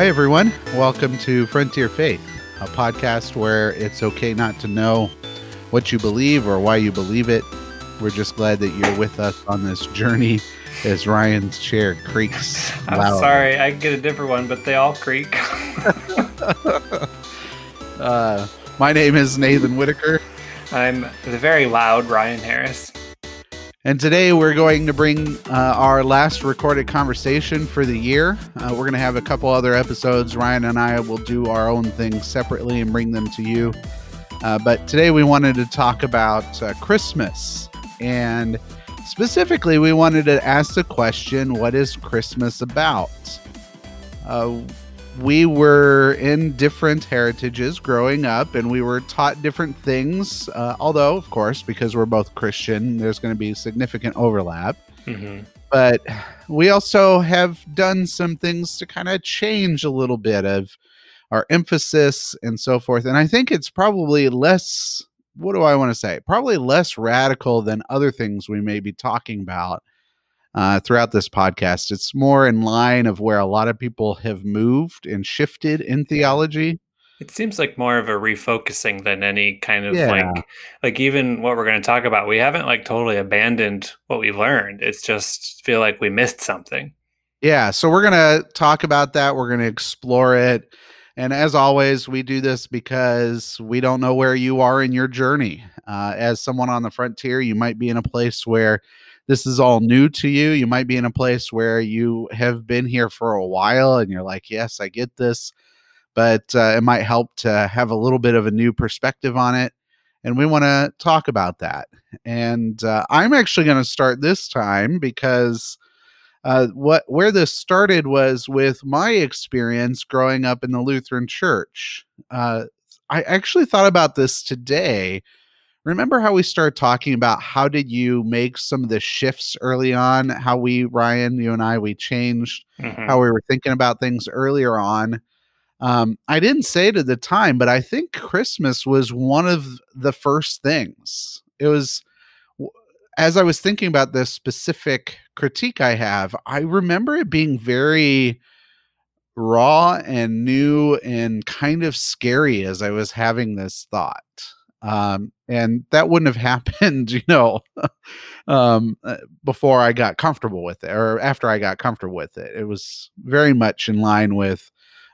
Hi, everyone. Welcome to Frontier Faith, a podcast where it's okay not to know what you believe or why you believe it. We're just glad that you're with us on this journey as Ryan's chair creaks. I'm loud. sorry, I get a different one, but they all creak. Uh, my name is Nathan Whitaker, I'm the very loud Ryan Harris. And today we're going to bring uh, our last recorded conversation for the year. Uh, we're going to have a couple other episodes. Ryan and I will do our own things separately and bring them to you. Uh, but today we wanted to talk about uh, Christmas. And specifically, we wanted to ask the question what is Christmas about? We were in different heritages growing up and we were taught different things. Uh, although, of course, because we're both Christian, there's going to be significant overlap hmm but we also have done some things to kind of change a little bit of our emphasis and so forth. And I think it's probably less, what do I want to say? Probably less radical than other things we may be talking about uh, throughout this podcast. It's more in line of where a lot of people have moved and shifted in theology. It seems like more of a refocusing than any kind of Yeah. like, like even what we're going to talk about. We haven't like totally abandoned what we've learned. It's just feel like we missed something. Yeah, so we're going to talk about that. We're going to explore it. And as always, we do this because we don't know where you are in your journey. Uh, as someone on the frontier, you might be in a place where this is all new to you. You might be in a place where you have been here for a while and you're like, yes, I get this. But uh, it might help to have a little bit of a new perspective on it. And we want to talk about that. And uh, I'm actually going to start this time because uh, what where this started was with my experience growing up in the Lutheran Church. Uh, I actually thought about this today. Remember how we started talking about how did you make some of the shifts early on? How we, Ryan, you and I, we changed Mhm. how we were thinking about things earlier on. Um, I didn't say it at the time, but I think Christmas was one of the first things. It was as I was thinking about this specific critique I have, I remember it being very raw and new and kind of scary as I was having this thought. Um, and that wouldn't have happened, you know, um, uh, before I got comfortable with it or after I got comfortable with it. It was very much in line with,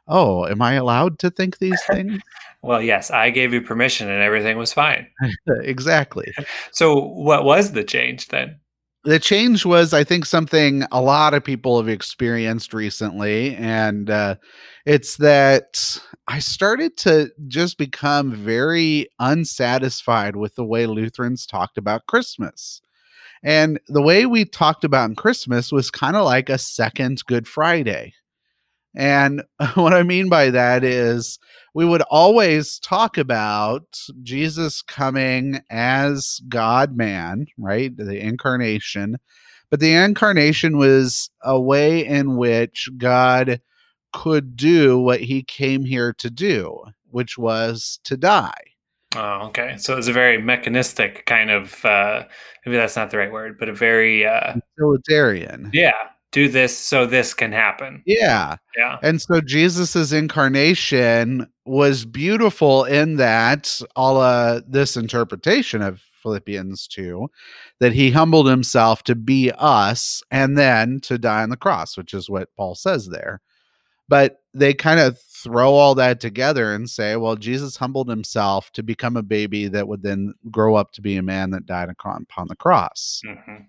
oh, am I allowed to think these things? Well, yes, I gave you permission and everything was fine. exactly. So, what was the change then? The change was i think something a lot of people have experienced recently and uh, it's that i started to just become very unsatisfied with the way lutherans talked about christmas. And the way we talked about christmas was kind of like a second good friday and what i mean by that is we would always talk about Jesus coming as God man, right? The incarnation. But the incarnation was a way in which God could do what he came here to do, which was to die. Oh, okay. So it's a very mechanistic kind of, uh, maybe that's not the right word, but a very, uh, Utilitarian. yeah, do this so this can happen. Yeah. Yeah. And so Jesus's incarnation was beautiful in that all uh, this interpretation of Philippians 2 that he humbled himself to be us and then to die on the cross, which is what Paul says there. But they kind of throw all that together and say, well, Jesus humbled himself to become a baby that would then grow up to be a man that died upon the cross. hmm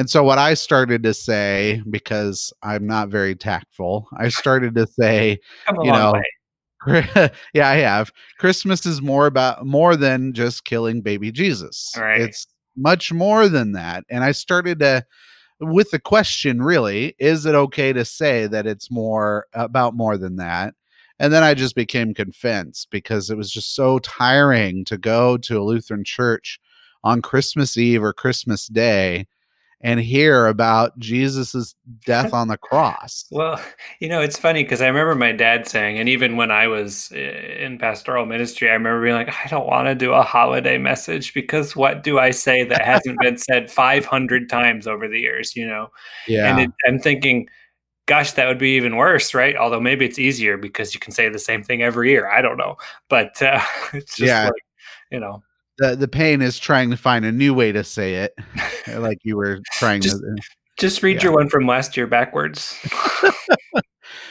And so what I started to say, because I'm not very tactful, I started to say, you know, way. yeah, I have. Christmas is more about more than just killing baby Jesus. Right. It's much more than that. And I started to with the question really, is it okay to say that it's more about more than that? And then I just became convinced because it was just so tiring to go to a Lutheran church on Christmas Eve or Christmas Day and hear about Jesus's death on the cross. Well, you know, it's funny because I remember my dad saying, and even when I was uh, in pastoral ministry, I remember being like, I don't want to do a holiday message because what do I say that hasn't been said 500 times over the years, you know? Yeah. And it, I'm thinking, gosh, that would be even worse, right? Although maybe it's easier because you can say the same thing every year. I don't know, but uh, it's just Yeah. like you know, The the pain is trying to find a new way to say it, like you were trying Just- to. just read Yeah. your one from last year backwards.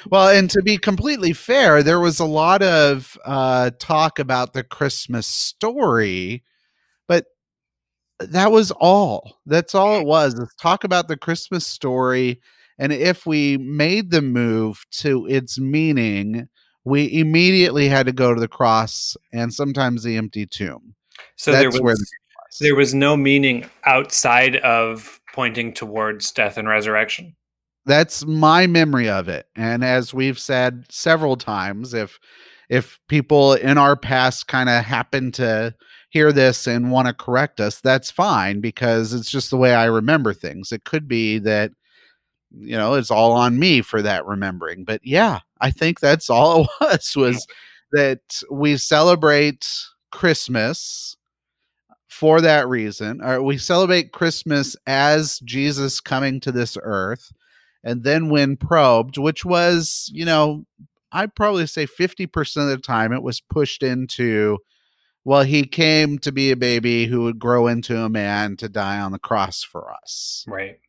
Well, and to be completely fair, there was a lot of uh, talk about the Christmas story, but that was all. That's all it was. Is talk about the Christmas story, and if we made the move to its meaning, we immediately had to go to the cross and sometimes the empty tomb. So That's there was the there was no meaning outside of pointing towards death and resurrection. that's my memory of it. And as we've said several times if if people in our past kind of happen to hear this and want to correct us that's fine because it's just the way i remember things. It could be that you know it's all on me for that remembering. But yeah i think that's all it was was that we celebrate christmas for that reason we celebrate christmas as jesus coming to this earth and then when probed which was you know i'd probably say 50% of the time it was pushed into well he came to be a baby who would grow into a man to die on the cross for us Right.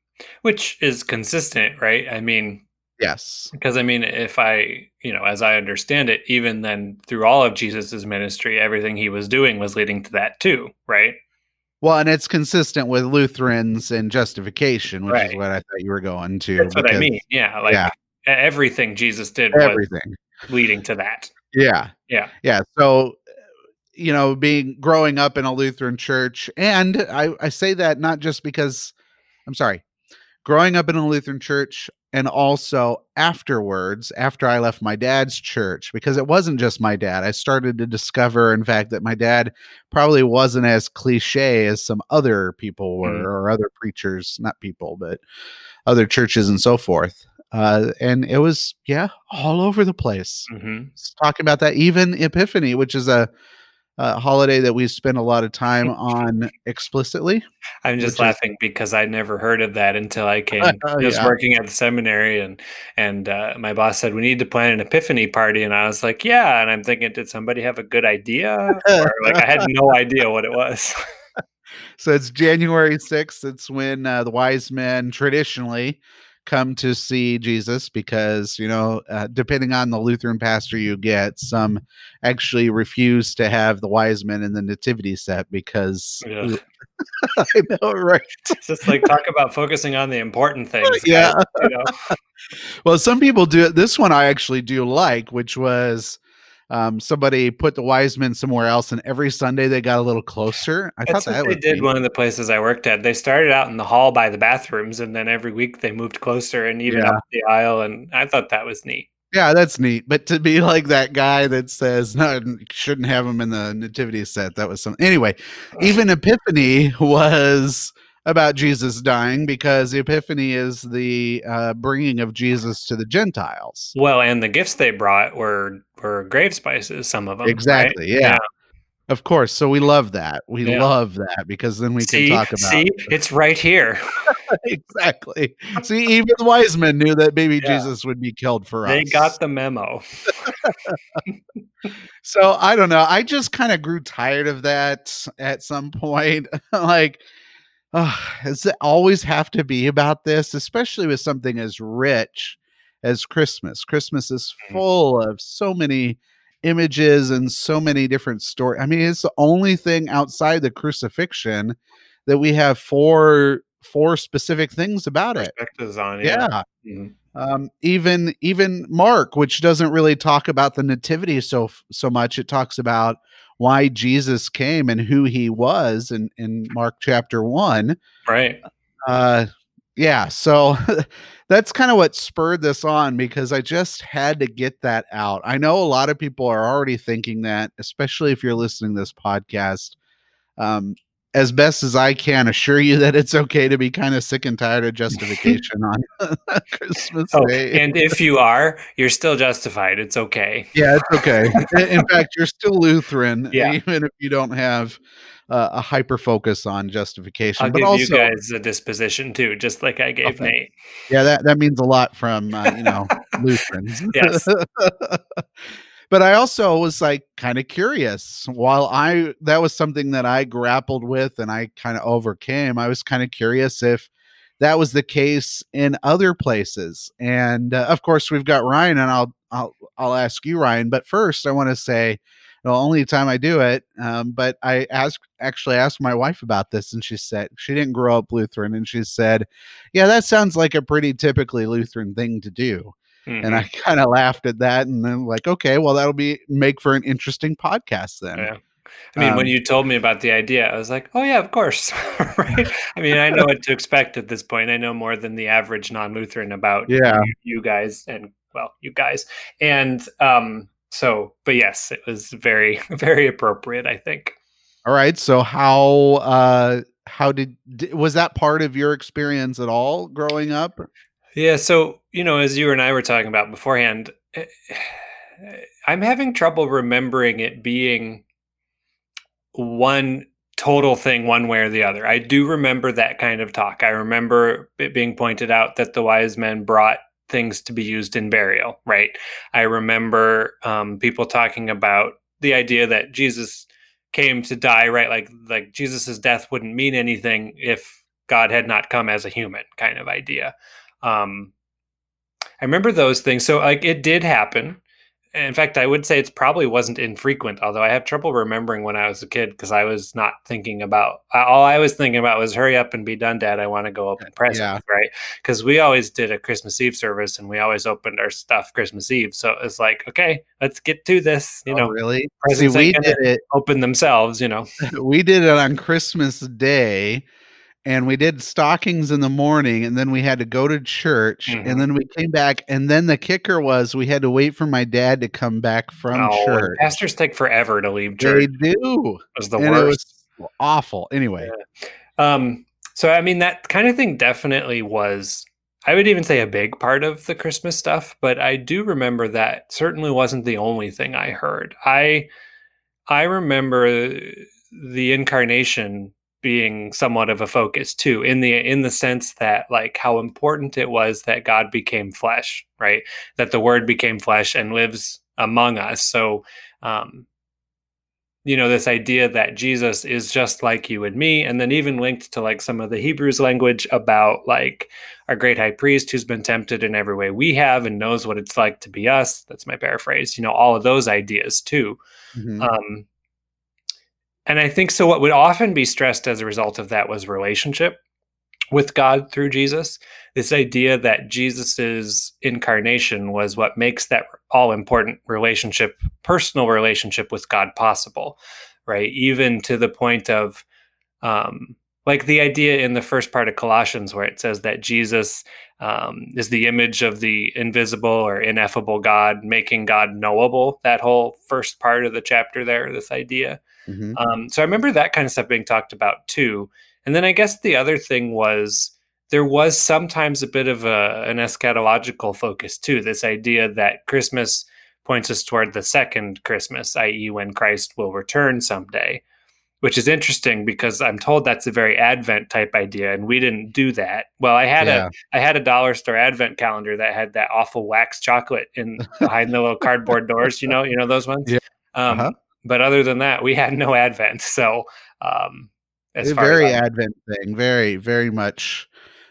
Which is consistent, right? I mean, yes because I mean, if I, you know, as I understand it, even then through all of Jesus's ministry, everything he was doing was leading to that too, right? well and it's consistent with lutherans and justification which is what i thought you were going to That's what I mean. Yeah. Like yeah. everything Jesus did was everything leading to that. yeah Yeah. yeah so you know being growing up in a lutheran church and i i say that not just because i'm sorry growing up in a lutheran church and also afterwards after i left my dad's church because it wasn't just my dad i started to discover in fact that my dad probably wasn't as cliche as some other people were Mhm. or other preachers not people but other churches and so forth uh, and it was yeah all over the place hmm talking about that even epiphany which is a, a holiday that we spend a lot of time on explicitly I'm just is- laughing because I never heard of that until I came. Oh, I was yeah. working at the seminary, and and uh, my boss said we need to plan an epiphany party, and I was like, yeah. And I'm thinking, did somebody have a good idea? Or like I had no idea what it was. so it's january 6th it's when uh, the wise men traditionally come to see jesus because you know uh, depending on the lutheran pastor you get some actually refuse to have the wise men in the nativity set because Ugh. i know right It's just like talk about focusing on the important things. guys, Yeah. you know? Well, some people do it. This one I actually do like, which was um, somebody put the wise men somewhere else, and every Sunday they got a little closer. I That's thought that they did neat. one of the places I worked at. They started out in the hall by the bathrooms, and then every week they moved closer and even Yeah. up the aisle. And I thought that was neat. Yeah, that's neat. But to be like that guy that says no, shouldn't have him in the nativity set. That was some. Anyway, even Epiphany was about Jesus dying because Epiphany is the uh, bringing of Jesus to the Gentiles. Well, and the gifts they brought were were grave spices. Some of them, right? Exactly. Yeah. Of course. So we love that. We Yeah. love that because then we see, can talk about see, it's right here. exactly. See, even the wise men knew that baby Yeah. Jesus would be killed for They us. They got the memo. so I don't know. I just kind of grew tired of that at some point. like, uh, does it always have to be about this, especially with something as rich as Christmas? Christmas is Mhm. full of so many images and so many different stories. I mean, it's the only thing outside the crucifixion that we have four four specific things about it. Perspectives on, yeah. Yeah. Mhm. um, even even Mark, which doesn't really talk about the nativity so so much, it talks about why Jesus came and who he was in in Mark chapter one. Right. Uh, yeah, so that's kind of what spurred this on because I just had to get that out. I know a lot of people are already thinking that, especially if you're listening to this podcast. Um, as best as I can, assure you that it's okay to be kind of sick and tired of justification on Christmas Oh, Day. and if you are, you're still justified. It's okay. Yeah, it's okay. In- fact, you're still Lutheran, Yeah. even if you don't have uh, a hyper focus on justification. I'll but give also, you guys a disposition too, just like I gave Okay. Nate. yeah, that that means a lot from uh, you know Lutherans. Yes. but I also was like kind of curious. While I that was something that I grappled with and I kind of overcame, I was kind of curious if that was the case in other places. And uh, of course, we've got Ryan, and I'll I'll I'll ask you, Ryan. But first, I want to say, well, only time I do it. Um, but I asked actually asked my wife about this, and she said she didn't grow up Lutheran, and she said, "Yeah, that sounds like a pretty typically Lutheran thing to do." And I Mhm. kind of laughed at that, and then like, okay, well, that'll be make for an interesting podcast then. Yeah. I mean, when Um, you told me about the idea, I was like, "Oh yeah, of course." right? I mean, I know what to expect at this point. I know more than the average non-Lutheran about Yeah. you, you guys and well, you guys. And um so, but yes, it was very very appropriate, I think. All right, so how uh how did was that part of your experience at all growing up? Yeah, so, you know, as you and I were talking about beforehand, eh, I'm having trouble remembering it being one total thing one way or the other. I do remember that kind of talk. I remember it being pointed out that the wise men brought things to be used in burial, right? I remember um, people talking about the idea that Jesus came to die, right? Like like Jesus's death wouldn't mean anything if God had not come as a human, kind of idea. Um, I remember those things. So like it did happen. In fact, I would say it's probably wasn't infrequent, although I have trouble remembering when I was a kid because I was not thinking about all I was thinking about was hurry up and be done, Dad. I want to go open presents, right? Because we always did a Christmas Eve service and we always opened our stuff Christmas Eve. So it's like, okay, let's get to this. You Oh, know, really? See, we did it. open themselves. You know, We did it on Christmas Day, and we did stockings in the morning, and then we had to go to church, Mhm. and then we came back, and then the kicker was we had to wait for my dad to come back from oh, church. pastors take forever to leave church. They do. It was the and it worst. was awful. Anyway, Um, so I mean that kind of thing definitely was I would even say a big part of the Christmas stuff, but I do remember that certainly wasn't the only thing I heard. I I remember the incarnation being somewhat of a focus too in the in the sense that like how important it was that God became flesh, right? That the word became flesh and lives among us. So um you know this idea that jesus is just like you and me and then even linked to like some of the hebrews language about like our great high priest who's been tempted in every way we have and knows what it's like to be us that's my paraphrase you know all of those ideas too Mhm. um and i think so what would often be stressed as a result of that was relationship with god through jesus. This idea that jesus's incarnation was what makes that all important relationship personal relationship with god possible right? Even to the point of um like the idea in the first part of colossians where it says that jesus um, is the image of the invisible or ineffable god making god knowable that whole first part of the chapter there this idea Mhm. um, so I remember that kind of stuff being talked about too. And then I guess the other thing was there was sometimes a bit of a, an eschatological focus too. This idea that Christmas points us toward the second Christmas, i.e., when Christ will return someday, which is interesting because I'm told that's a very Advent type idea, and we didn't do that. Well, I had Yeah. a I had a dollar store Advent calendar that had that awful wax chocolate in behind the little cardboard doors. You know, you know those ones. Yeah. Um, Uh-huh. But other than that, we had no Advent. So, um, as very as advent thing very very much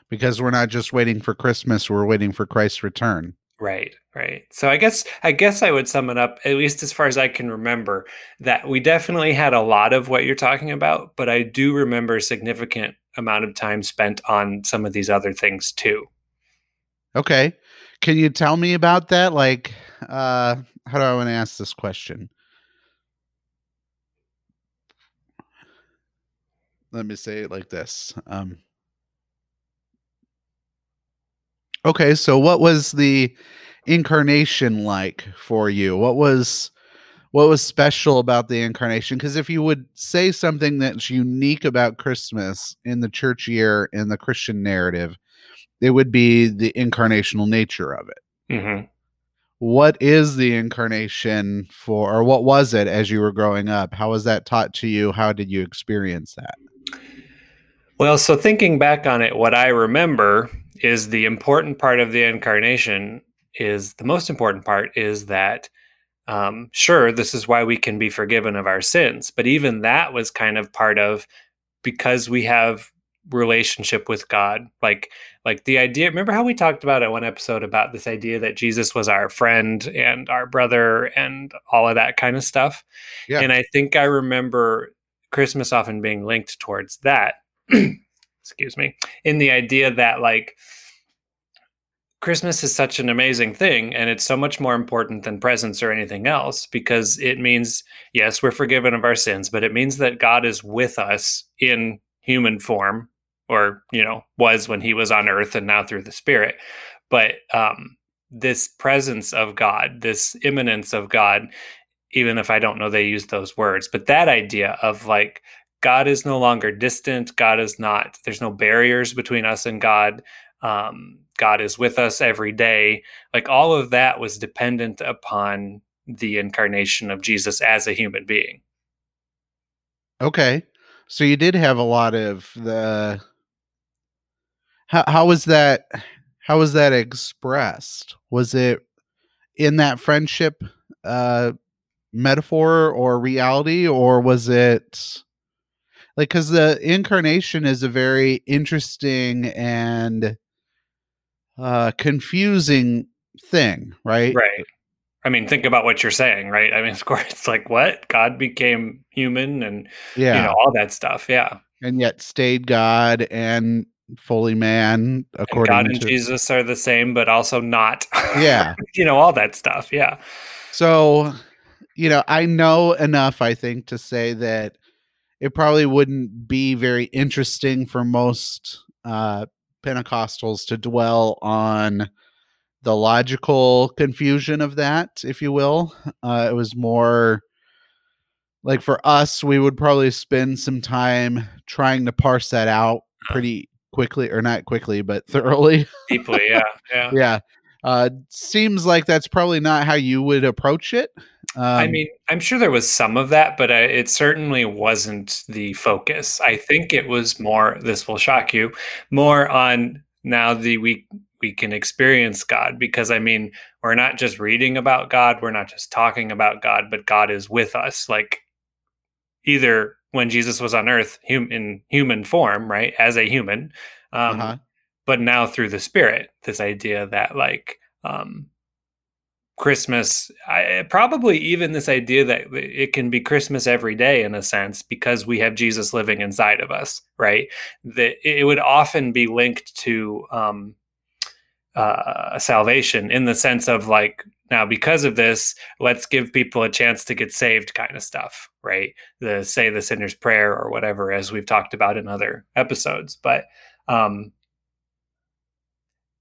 because we're not just waiting for christmas we're waiting for christ's return right, right. So I guess I guess I would sum it up, at least as far as I can remember, that we definitely had a lot of what you're talking about, but I do remember a significant amount of time spent on some of these other things too. okay can you tell me about that like uh how do i want to ask this question let me say it like this um okay so what was the incarnation like for you? What was what was special about the incarnation? Because if you would say something that's unique about christmas in the church year in the christian narrative it would be the incarnational nature of it. Hmm what is the incarnation for or what was it as you were growing up? How was that taught to you? How did you experience that Well, so thinking back on it, what I remember is the important part of the incarnation is the most important part is that um, sure, this is why we can be forgiven of our sins, but even that was kind of part of because we have relationship with God. Like like the idea, remember how we talked about it one episode about this idea that Jesus was our friend and our brother and all of that kind of stuff. Yeah. And I think I remember Christmas often being linked towards that. Excuse me. In the idea that like Christmas is such an amazing thing and it's so much more important than presents or anything else because it means yes, we're forgiven of our sins, but it means that God is with us in human form or, you know, was when he was on earth and now through the spirit. But um this presence of God, this immanence of God, even if I don't know they use those words, but that idea of like God is no longer distant, God is not there's no barriers between us and God. Um God is with us every day. Like all of that was dependent upon the incarnation of Jesus as a human being. okay so you did have a lot of the how, how was that how was that expressed was it in that friendship uh metaphor or reality or was it like because the incarnation is a very interesting and uh confusing thing right Right. I mean, think about what you're saying, right? I mean, of course, it's like what God became human and yeah you know all that stuff. Yeah, and yet stayed god and fully man and according God and to Jesus are the same, but also not. yeah you know all that stuff. Yeah, so you know i know enough i think to say that it probably wouldn't be very interesting for most uh pentecostals to dwell on the logical confusion of that if you will uh it was more like for us we would probably spend some time trying to parse that out pretty quickly or not quickly but thoroughly deeply. Yeah, yeah. yeah uh seems like that's probably not how you would approach it um, I mean, I'm sure there was some of that, but uh, it certainly wasn't the focus. I think it was more. This will shock you. More on now the we we can experience God because I mean we're not just reading about God, we're not just talking about God, but God is with us. Like either when Jesus was on Earth, hum, in human form, right, as a human, um, uh-huh. but now through the Spirit. This idea that like um, Christmas, I, probably even this idea that it can be Christmas every day in a sense because we have Jesus living inside of us, right? That it would often be linked to um, uh, salvation in the sense of like now because of this, let's give people a chance to get saved, kind of stuff, right? The say the sinner's prayer or whatever, as we've talked about in other episodes, but. Um,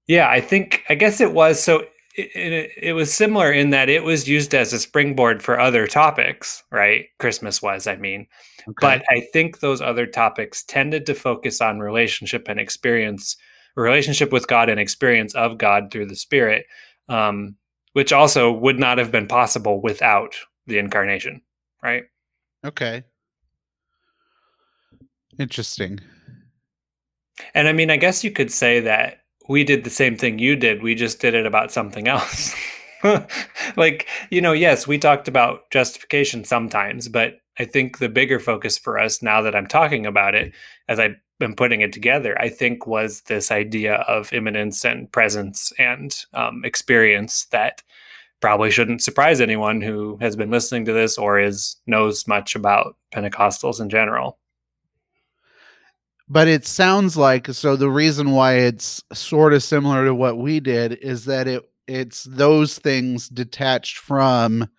yeah, I think I guess it was so it, it, was similar in that it was used as a springboard for other topics, right? Christmas was, I mean. okay. But I think those other topics tended to focus on relationship and experience, relationship with God and experience of God through the Spirit, um, which also would not have been possible without the incarnation, right? okay interesting And I mean, I guess you could say that we did the same thing you did. We just did it about something else. like, you know, yes, we talked about justification sometimes, but I think the bigger focus for us now that I'm talking about it, as I've been putting it together, I think was this idea of immanence and presence and um, experience that probably shouldn't surprise anyone who has been listening to this or is knows much about Pentecostals in general. But it sounds like so the reason why it's sort of similar to what we did is that it it's those things detached from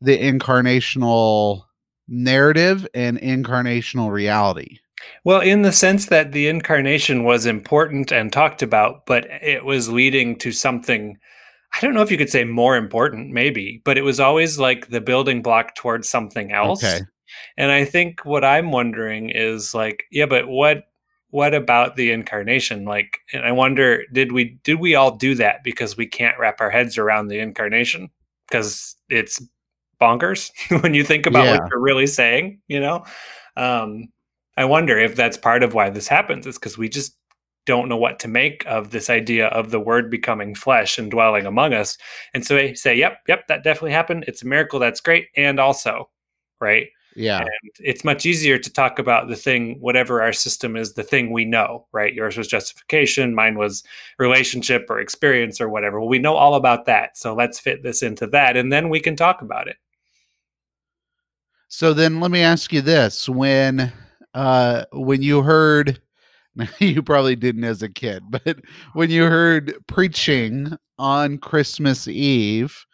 the incarnational narrative and incarnational reality Well, in the sense that the incarnation was important and talked about, but it was leading to something I don't know if you could say more important, maybe, but it was always like the building block towards something else. Okay. And I think what I'm wondering is like, yeah, but what what about the incarnation? Like, and I wonder, did we did we all do that because we can't wrap our heads around the incarnation because it's bonkers when you think about Yeah. what you're really saying, you know? Um, I wonder if that's part of why this happens, is because we just don't know what to make of this idea of the word becoming flesh and dwelling among us. And so they say, yep, yep, that definitely happened. It's a miracle. That's great. And also, right? Yeah. And it's much easier to talk about the thing, whatever our system is, the thing we know, right? Yours was justification, mine was relationship or experience or whatever. Well, we know all about that. So let's fit this into that. And then we can talk about it. So then let me ask you this. When uh when you heard you probably didn't as a kid, but when you heard preaching on Christmas Eve,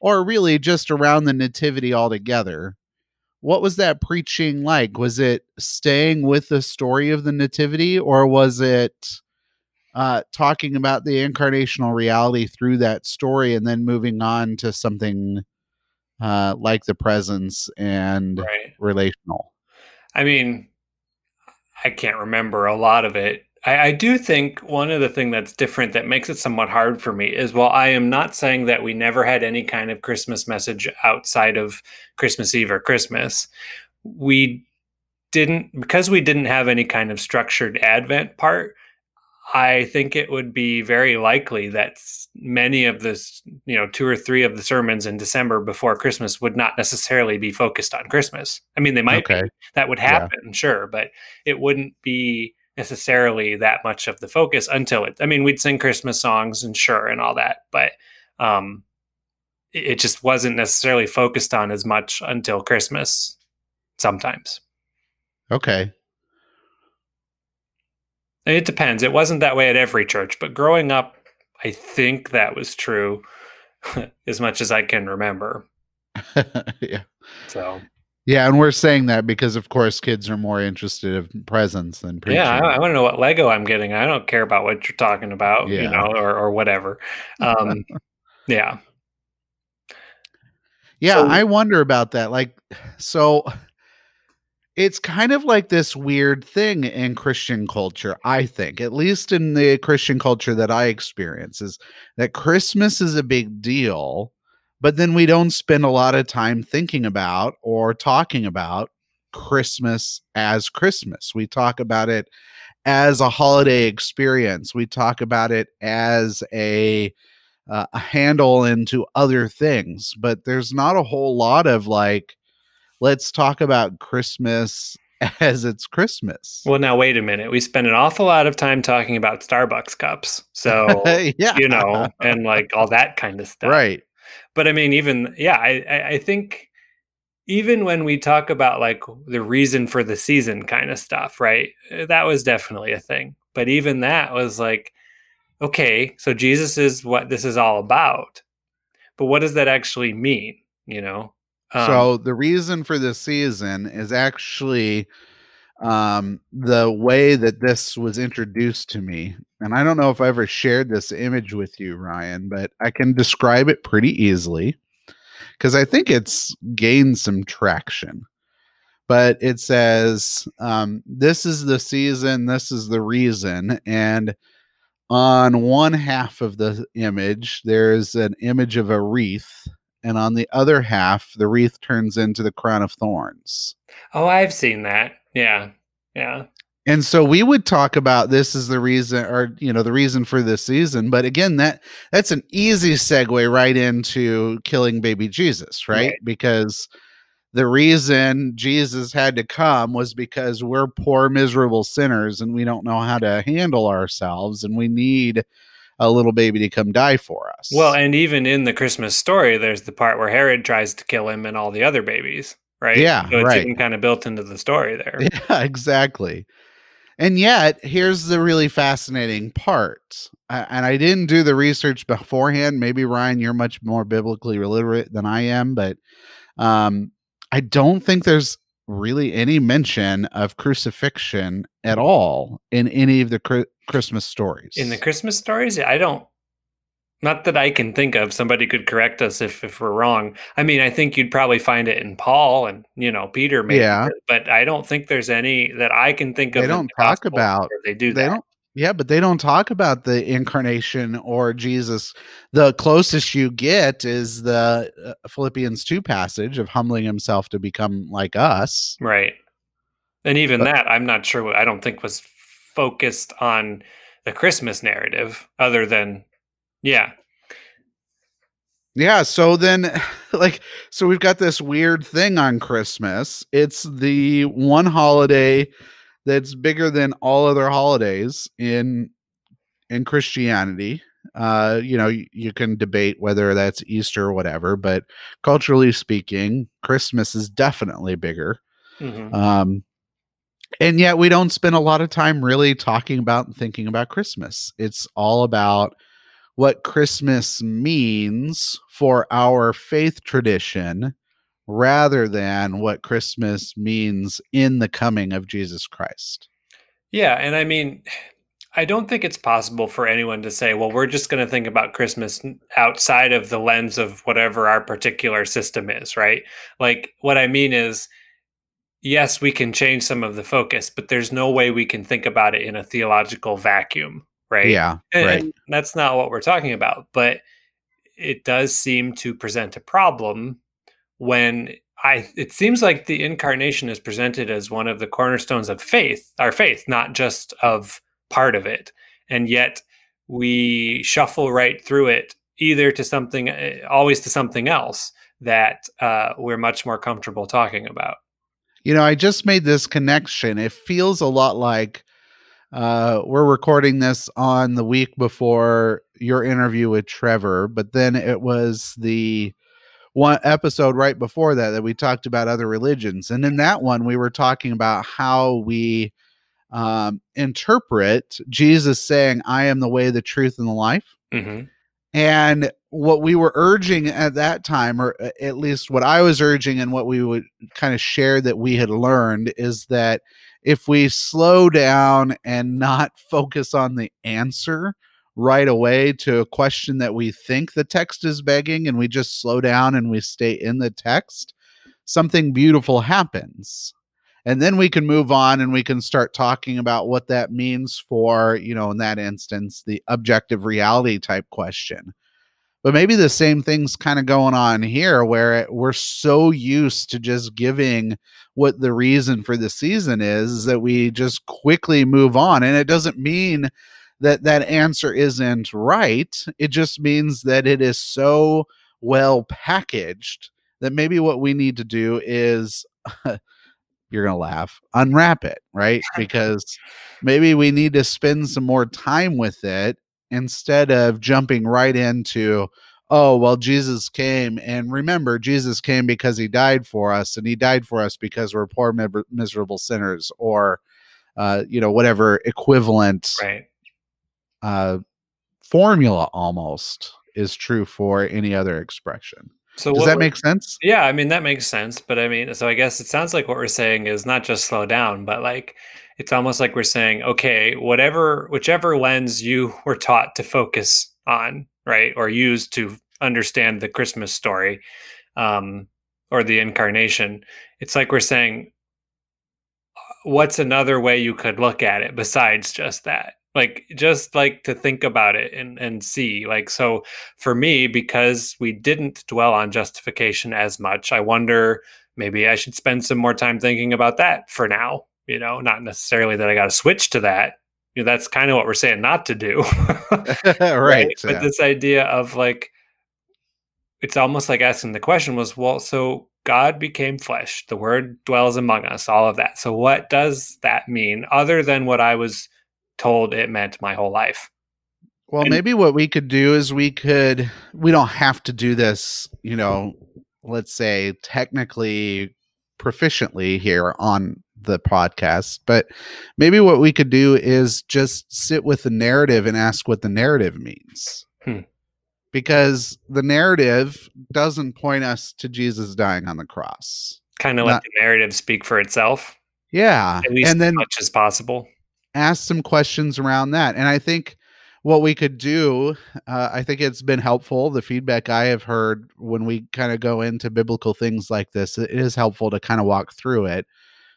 or really just around the nativity altogether, what was that preaching like? Was it staying with the story of the nativity, or was it uh, talking about the incarnational reality through that story and then moving on to something uh, like the presence and Right. relational? I mean, I can't remember a lot of it. I, I do think one of the thing that's different that makes it somewhat hard for me is while I am not saying that we never had any kind of Christmas message outside of Christmas Eve or Christmas, we didn't because we didn't have any kind of structured Advent part. I think it would be very likely that many of this, you know, two or three of the sermons in December before Christmas would not necessarily be focused on Christmas. I mean, they might be that would Yeah. happen, sure, but it wouldn't be necessarily that much of the focus until it. I mean, we'd sing Christmas songs and sure and all that, but um, it, it just wasn't necessarily focused on as much until Christmas. Sometimes Okay. It depends. It wasn't that way at every church, but growing up, I think that was true as much as I can remember. yeah. So Yeah, and we're saying that because of course kids are more interested in presents than preaching. yeah, I, I want to know what Lego I'm getting. I don't care about what you're talking about, Yeah. you know, or or whatever. Um, yeah. Yeah, So- I wonder about that. Like, so it's kind of like this weird thing in Christian culture, I think, at least in the Christian culture that I experience, is that Christmas is a big deal, but then we don't spend a lot of time thinking about or talking about Christmas as Christmas. We talk about it as a holiday experience, we talk about it as a uh, a handle into other things, but there's not a whole lot of like, let's talk about Christmas as it's Christmas. Well, now wait a minute. We spend an awful lot of time talking about Starbucks cups, so yeah, you know, and like all that kind of stuff. right. But I mean, even yeah, I, I think even when we talk about like the reason for the season kind of stuff, right? uh, That was definitely a thing. But even that was like, okay, so Jesus is what this is all about. But what does that actually mean? You know? Um, so the reason for the season is actually um the way that this was introduced to me and i don't know if i ever shared this image with you ryan but i can describe it pretty easily because i think it's gained some traction but it says um, this is the season this is the reason and on one half of the image there's an image of a wreath and on the other half the wreath turns into the crown of thorns oh, I've seen that. Yeah. Yeah. and so we would talk about this is the reason or you know the reason for this season but again that that's an easy segue right into killing baby jesus right, Right. because the reason jesus had to come was because we're poor miserable sinners and we don't know how to handle ourselves and we need a little baby to come die for us Well, and even in the Christmas story, there's the part where Herod tries to kill him and all the other babies, right? Yeah, So it's right. even kind of built into the story there. Yeah, exactly. And yet, here's the really fascinating part. I- And I didn't do the research beforehand. Maybe Ryan, you're much more biblically literate than I am, but um, I don't think there's really any mention of crucifixion at all in any of the Chri- Christmas stories. In the Christmas stories, I don't Not that I can think of. Somebody could correct us if, if we're wrong. I mean, I think you'd probably find it in Paul and you know Peter, maybe. Yeah. But I don't think there's any that I can think of. They don't the talk about- they do they that. don't yeah but they don't talk about the incarnation or jesus the closest you get is the uh, philippians 2 passage of humbling himself to become like us Right. And even But- that, I'm not sure. I don't think was focused on the Christmas narrative, other than, yeah, yeah so then like so we've got this weird thing on christmas it's the one holiday that's bigger than all other holidays in in christianity uh you know you, you can debate whether that's easter or whatever but culturally speaking christmas is definitely bigger Mhm. Um, and yet we don't spend a lot of time really talking about and thinking about Christmas. It's all about what Christmas means for our faith tradition rather than what Christmas means in the coming of Jesus Christ. yeah. And I mean, I don't think it's possible for anyone to say, well, we're just going to think about Christmas outside of the lens of whatever our particular system is, right? Like, what I mean is, yes, we can change some of the focus, but there's no way we can think about it in a theological vacuum, right? Yeah, And, right. and that's not what we're talking about, but it does seem to present a problem when I it seems like the incarnation is presented as one of the cornerstones of faith, our faith, not just of part of it. And yet we shuffle right through it either to something uh, always to something else that uh, we're much more comfortable talking about. You know, I just made this connection. It feels a lot like uh, we're recording this on the week before your interview with Trevor, but then it was the one episode right before that that we talked about other religions. And in that one, we were talking about how we um, interpret Jesus saying, I am the way, the truth, and the life. hmm And what we were urging at that time, or uh, at least what I was urging and what we would kind of share that we had learned, is that if we slow down and not focus on the answer right away to a question that we think the text is begging, and we just slow down and we stay in the text, something beautiful happens. And then we can move on and we can start talking about what that means for, you know, in that instance, the objective reality type question. But maybe the same thing's kind of going on here where we're so used to just giving what the reason for the season is, is that we just quickly move on. And it doesn't mean that that answer isn't right. It just means that it is so well packaged that maybe what we need to do is you're going to laugh, unwrap it, right? Because maybe we need to spend some more time with it instead of jumping right into, oh, well, Jesus came. And remember, Jesus came because he died for us, and he died for us because we're poor, miserable sinners, or, uh, you know, whatever equivalent Right. uh, formula almost is true for any other expression. So Does that make sense? Yeah, I mean that makes sense, but I mean, so I guess it sounds like what we're saying is not just slow down, but like it's almost like we're saying, okay, whatever, whichever lens you were taught to focus on, right, or use to understand the Christmas story, um, or the incarnation, it's like we're saying, what's another way you could look at it besides just that? Like just like to think about it and and see. Like so for me, because we didn't dwell on justification as much, I wonder maybe I should spend some more time thinking about that for now. You know, not necessarily that I got to switch to that. You know, that's kind of what we're saying not to do. right. But yeah. this idea of like, it's almost like asking the question was, well, so God became flesh, the word dwells among us, all of that. So what does that mean other than what I was told it meant my whole life? Well, And- maybe what we could do is we could, we don't have to do this, you know, let's say technically proficiently here on the podcast, but maybe what we could do is just sit with the narrative and ask what the narrative means. Hmm. Because the narrative doesn't point us to Jesus dying on the cross. Kind of let the narrative speak for itself, Yeah. at least And then as much as possible. ask some questions around that. And I think what we could do, uh, I think it's been helpful. The feedback I have heard when we kind of go into biblical things like this, it is helpful to kind of walk through it.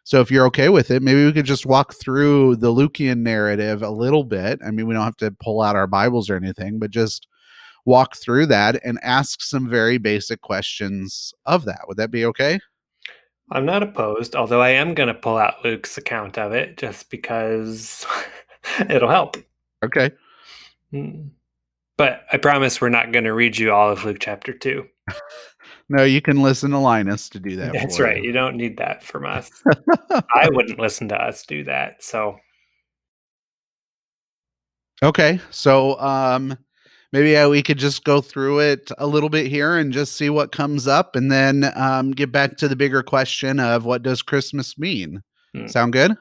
So if you're okay with it, maybe we could just walk through the Lucian narrative a little bit. I mean, we don't have to pull out our Bibles or anything, but just walk through that and ask some very basic questions of that. Would that be okay? I'm not opposed, although I am going to pull out Luke's account of it just because it'll help. Okay. Mm. But I promise we're not going to read you all of Luke chapter 2. no, you can listen to Linus to do that. That's right. You. you don't need that from us. I wouldn't listen to us do that. So Okay. So um maybe uh, we could just go through it a little bit here and just see what comes up and then um, get back to the bigger question of what does Christmas mean? Hmm. Sound good?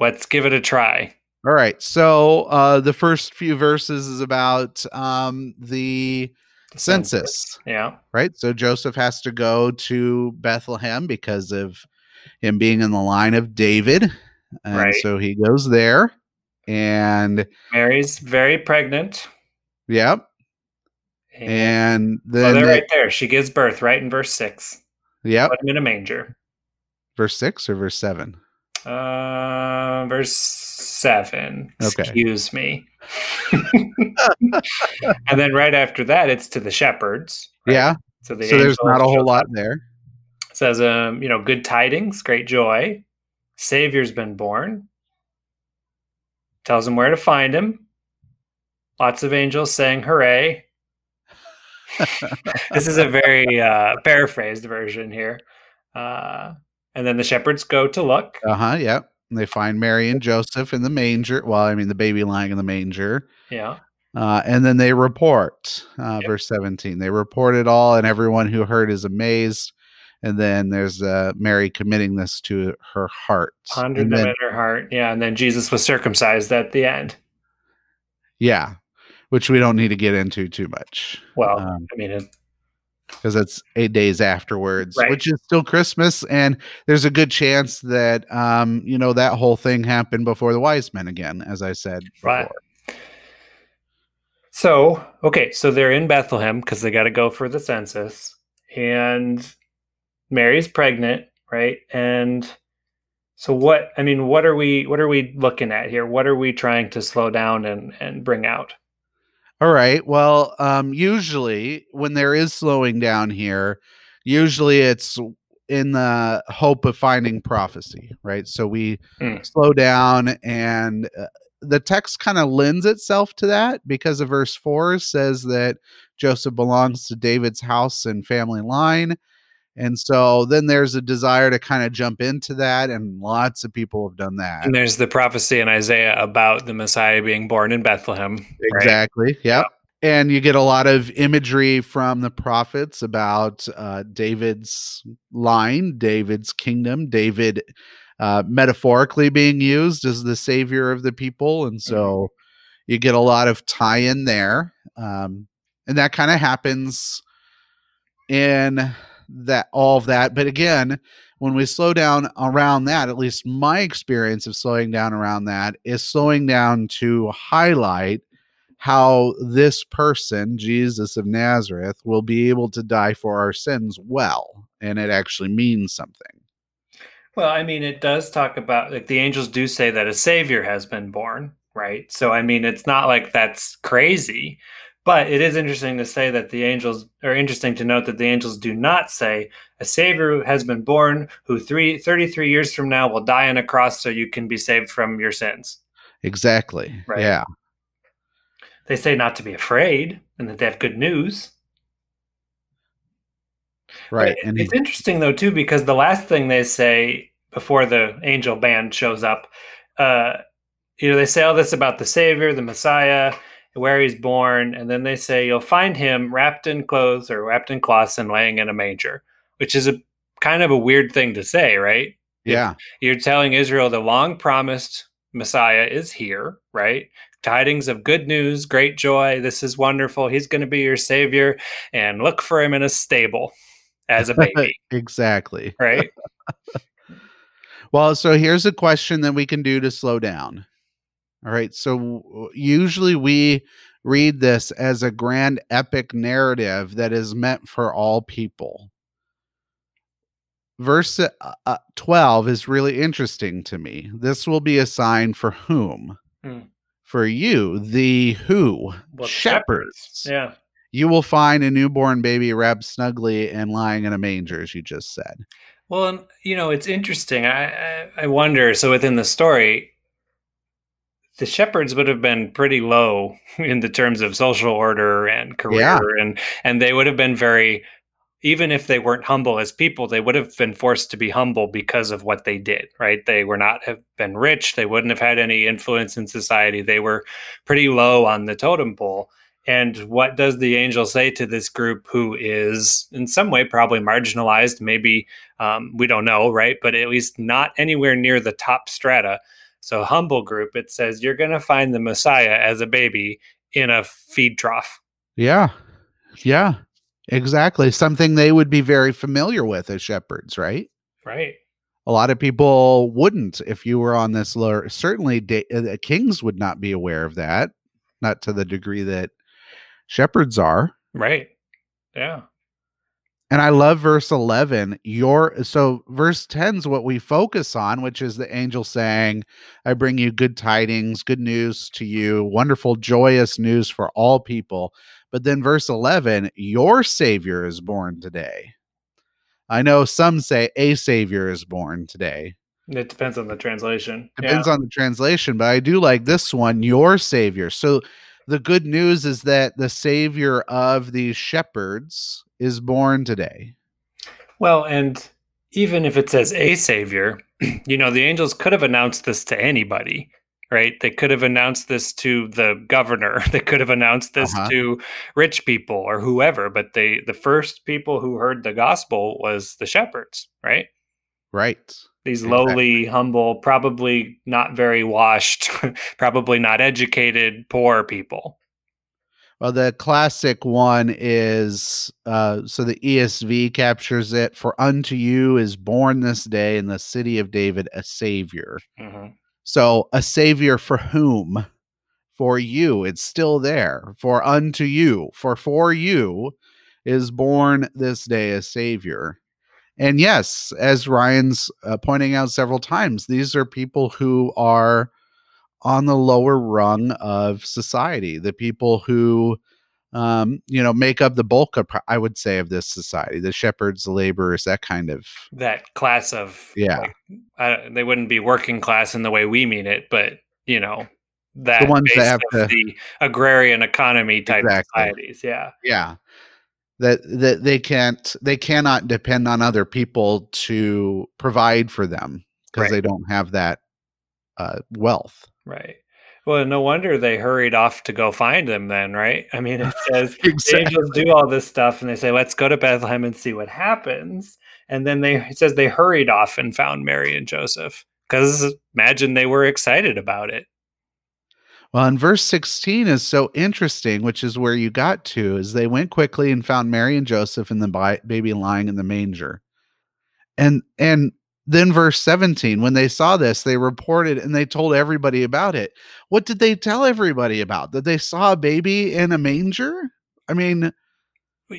Let's give it a try. All right. So uh, the first few verses is about um, the census. Yeah. Right. So Joseph has to go to Bethlehem because of him being in the line of David. And right. so he goes there. And Mary's very pregnant. Yep. And, and oh, then oh, they're right there. She gives birth right in verse six. Yep. Put him in a manger. Verse six or verse seven? Uh, verse seven. Okay. Excuse me. and then right after that, it's to the shepherds. Right? Yeah. So, the so there's not a whole lot there. Says, um, you know, good tidings, great joy. Savior's been born. Tells them where to find him. Lots of angels saying hooray. this is a very uh, paraphrased version here. Uh, and then the shepherds go to look. Uh huh. Yep. And they find Mary and Joseph in the manger. Well, I mean, the baby lying in the manger. Yeah. Uh, and then they report, uh, yep. verse 17. They report it all, and everyone who heard is amazed. And then there's uh, Mary committing this to her heart. Pondered them in her heart. Yeah. And then Jesus was circumcised at the end. Yeah which we don't need to get into too much. Well, um, I mean, because it's eight days afterwards, right. which is still Christmas, and there's a good chance that um, you know that whole thing happened before the wise men again, as I said before. Right. So okay, so they're in Bethlehem because they got to go for the census, and Mary's pregnant, right? And so what? I mean, what are we? What are we looking at here? What are we trying to slow down and and bring out? All right. Well, um, usually when there is slowing down here, usually it's in the hope of finding prophecy, right? So we mm. slow down, and uh, the text kind of lends itself to that because of verse four says that Joseph belongs to David's house and family line. And so then there's a desire to kind of jump into that, and lots of people have done that. And there's the prophecy in Isaiah about the Messiah being born in Bethlehem. Exactly. Right? Yep. And you get a lot of imagery from the prophets about uh, David's line, David's kingdom, David uh, metaphorically being used as the savior of the people. And so mm-hmm. you get a lot of tie in there. Um, and that kind of happens in that all of that. But again, when we slow down around that, at least my experience of slowing down around that is slowing down to highlight how this person, Jesus of Nazareth, will be able to die for our sins well. And it actually means something. Well, I mean, it does talk about, like, the angels do say that a savior has been born, right? So, I mean, it's not like that's crazy. But it is interesting to say that the angels, are interesting to note that the angels do not say a savior has been born who three, 33 years from now will die on a cross so you can be saved from your sins. Exactly. Right. Yeah. They say not to be afraid and that they have good news. Right. and it's interesting though too because the last thing they say before the angel band shows up, uh, you know, they say all this about the Savior, the Messiah, where he's born, and then they say you'll find him wrapped in clothes or wrapped in cloths and laying in a manger, which is a kind of a weird thing to say, right? Yeah. You're telling Israel the long promised Messiah is here, right? Tidings of good news, great joy. This is wonderful. He's going to be your savior, and look for him in a stable as a baby. exactly. Right. well, so here's a question that we can do to slow down. All right. So usually we read this as a grand epic narrative that is meant for all people. Verse uh, uh 12 is really interesting to me. This will be a sign for whom? Hmm. For you, the who? Well, shepherds. shepherds. Yeah. You will find a newborn baby wrapped snugly and lying in a manger, as you just said. Well, and, you know, it's interesting. I, I, I wonder. So within the story, the shepherds would have been pretty low in the terms of social order and career yeah. and and they would have been very even if they weren't humble as people they would have been forced to be humble because of what they did right? They were not have been rich. They wouldn't have had any influence in society. They were pretty low on the totem pole. And what does the angel say to this group who is in some way probably marginalized? Maybe um, we don't know right? But at least not anywhere near the top strata so, humble group, it says you're going to find the Messiah as a baby in a feed trough. Yeah. Yeah. Exactly. Something they would be very familiar with as shepherds, right? Right. A lot of people wouldn't if you were on this lower. Certainly, da- uh, kings would not be aware of that, not to the degree that shepherds are. Right. Yeah. And I love verse 11. Your so verse 10 is what we focus on, which is the angel saying, I bring you good tidings, good news to you, wonderful, joyous news for all people. But then verse 11, your savior is born today. I know some say a savior is born today. It depends on the translation. Depends yeah. on the translation, but I do like this one, your savior. So the good news is that the savior of these shepherds is born today. Well, and even if it says a savior, you know, the angels could have announced this to anybody, right? They could have announced this to the governor. They could have announced this uh-huh. to rich people or whoever, but they the first people who heard the gospel was the shepherds, right? Right. These exactly. lowly, humble, probably not very washed, probably not educated, poor people. Well, the classic one is uh, so the ESV captures it for unto you is born this day in the city of David a savior. Mm-hmm. So, a savior for whom? For you. It's still there. For unto you. For for you is born this day a savior. And yes, as Ryan's uh, pointing out several times, these are people who are on the lower rung of society, the people who um, you know, make up the bulk of, I would say, of this society, the shepherds, the laborers, that kind of that class of, yeah, like, uh, they wouldn't be working class in the way we mean it, but you know, that the ones that have to, the agrarian economy type exactly. societies, yeah, yeah, that that they can't, they cannot depend on other people to provide for them because right. they don't have that uh, wealth, right. Well, no wonder they hurried off to go find them then, right? I mean, it says exactly. angels do all this stuff and they say, let's go to Bethlehem and see what happens. And then they it says they hurried off and found Mary and Joseph because imagine they were excited about it. Well, and verse 16 is so interesting, which is where you got to, is they went quickly and found Mary and Joseph and the baby lying in the manger. And and then verse 17 when they saw this they reported and they told everybody about it. What did they tell everybody about? That they saw a baby in a manger? I mean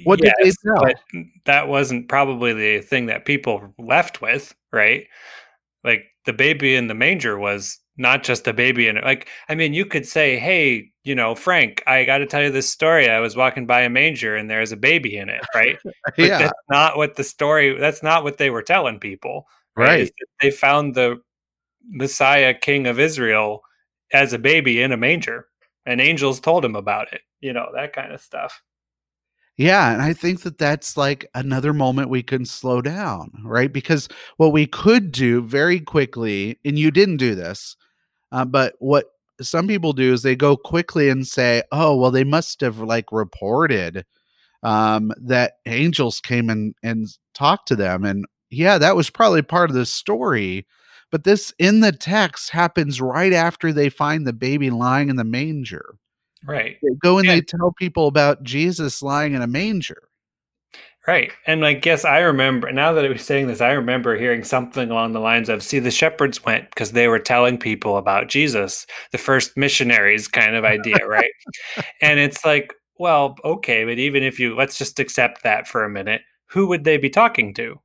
what yes, did they tell? but that wasn't probably the thing that people left with right? Like the baby in the manger was not just a baby in it like i mean you could say hey you know frank i got to tell you this story. I was walking by a manger and there's a baby in it right? Yeah. that's not what the story that's not what they were telling people Right. right. They found the Messiah, King of Israel, as a baby in a manger, and angels told him about it. You know that kind of stuff. Yeah, and I think that that's like another moment we can slow down, right? Because what we could do very quickly, and you didn't do this, uh, but what some people do is they go quickly and say, "Oh, well, they must have like reported um, that angels came and and talked to them," and yeah, that was probably part of the story. But this in the text happens right after they find the baby lying in the manger. Right. They go and yeah. they tell people about Jesus lying in a manger. Right. And I guess I remember now that I was saying this, I remember hearing something along the lines of see, the shepherds went because they were telling people about Jesus, the first missionaries kind of idea, right? and it's like, well, okay, but even if you let's just accept that for a minute, who would they be talking to?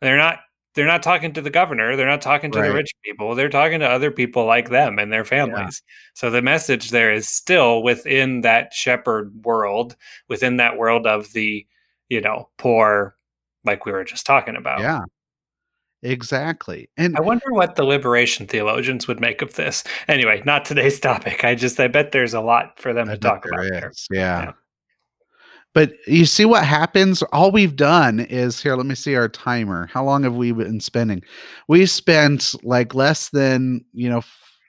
They're not they're not talking to the governor, they're not talking to Right. the rich people, they're talking to other people like them and their families. So the message there is still within that shepherd world, within that world of the, you know, poor like we were just talking about. Yeah. Exactly. And I wonder what the liberation theologians would make of this. Anyway, not today's topic. I just I bet there's a lot for them I to talk about there there. is. Yeah. Yeah. But you see what happens? All we've done is here, let me see our timer. How long have we been spending? We spent like less than, you know,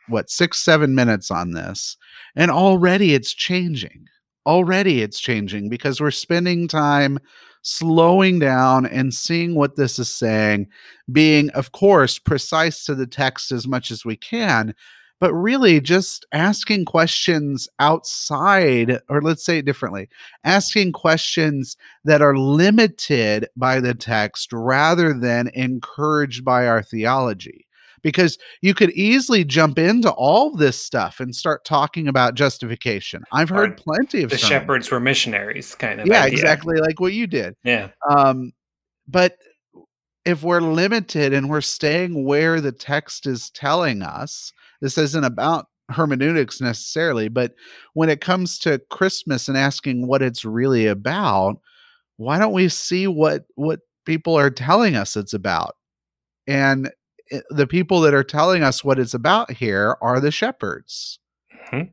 what, six, seven minutes on this. And already it's changing. Already it's changing because we're spending time slowing down and seeing what this is saying, being, of course, precise to the text as much as we can, but really just asking questions outside, or let's say it differently, asking questions that are limited by the text rather than encouraged by our theology. Because you could easily jump into all this stuff and start talking about justification. I've Or heard plenty of The sermons. shepherds were missionaries kind of Yeah, idea. exactly like what you did. Yeah. Um, but if we're limited and we're staying where the text is telling us, this isn't about hermeneutics necessarily, but when it comes to Christmas and asking what it's really about, why don't we see what what people are telling us it's about? And the people that are telling us what it's about here are the shepherds. Mhm.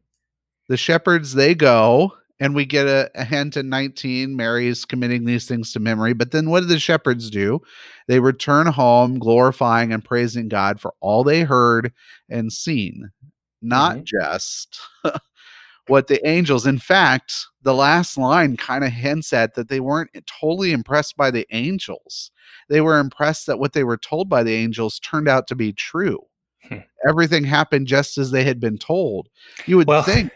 The shepherds, they go, and we get a, a hint in 19. Mary's committing these things to memory. But then what do the shepherds do? They return home, glorifying and praising God for all they heard and seen, not Mhm. just what the angels. In fact, the last line kind of hints at that they weren't totally impressed by the angels. They were impressed that what they were told by the angels turned out to be true. Hmm. Everything happened just as they had been told. You would Well, think.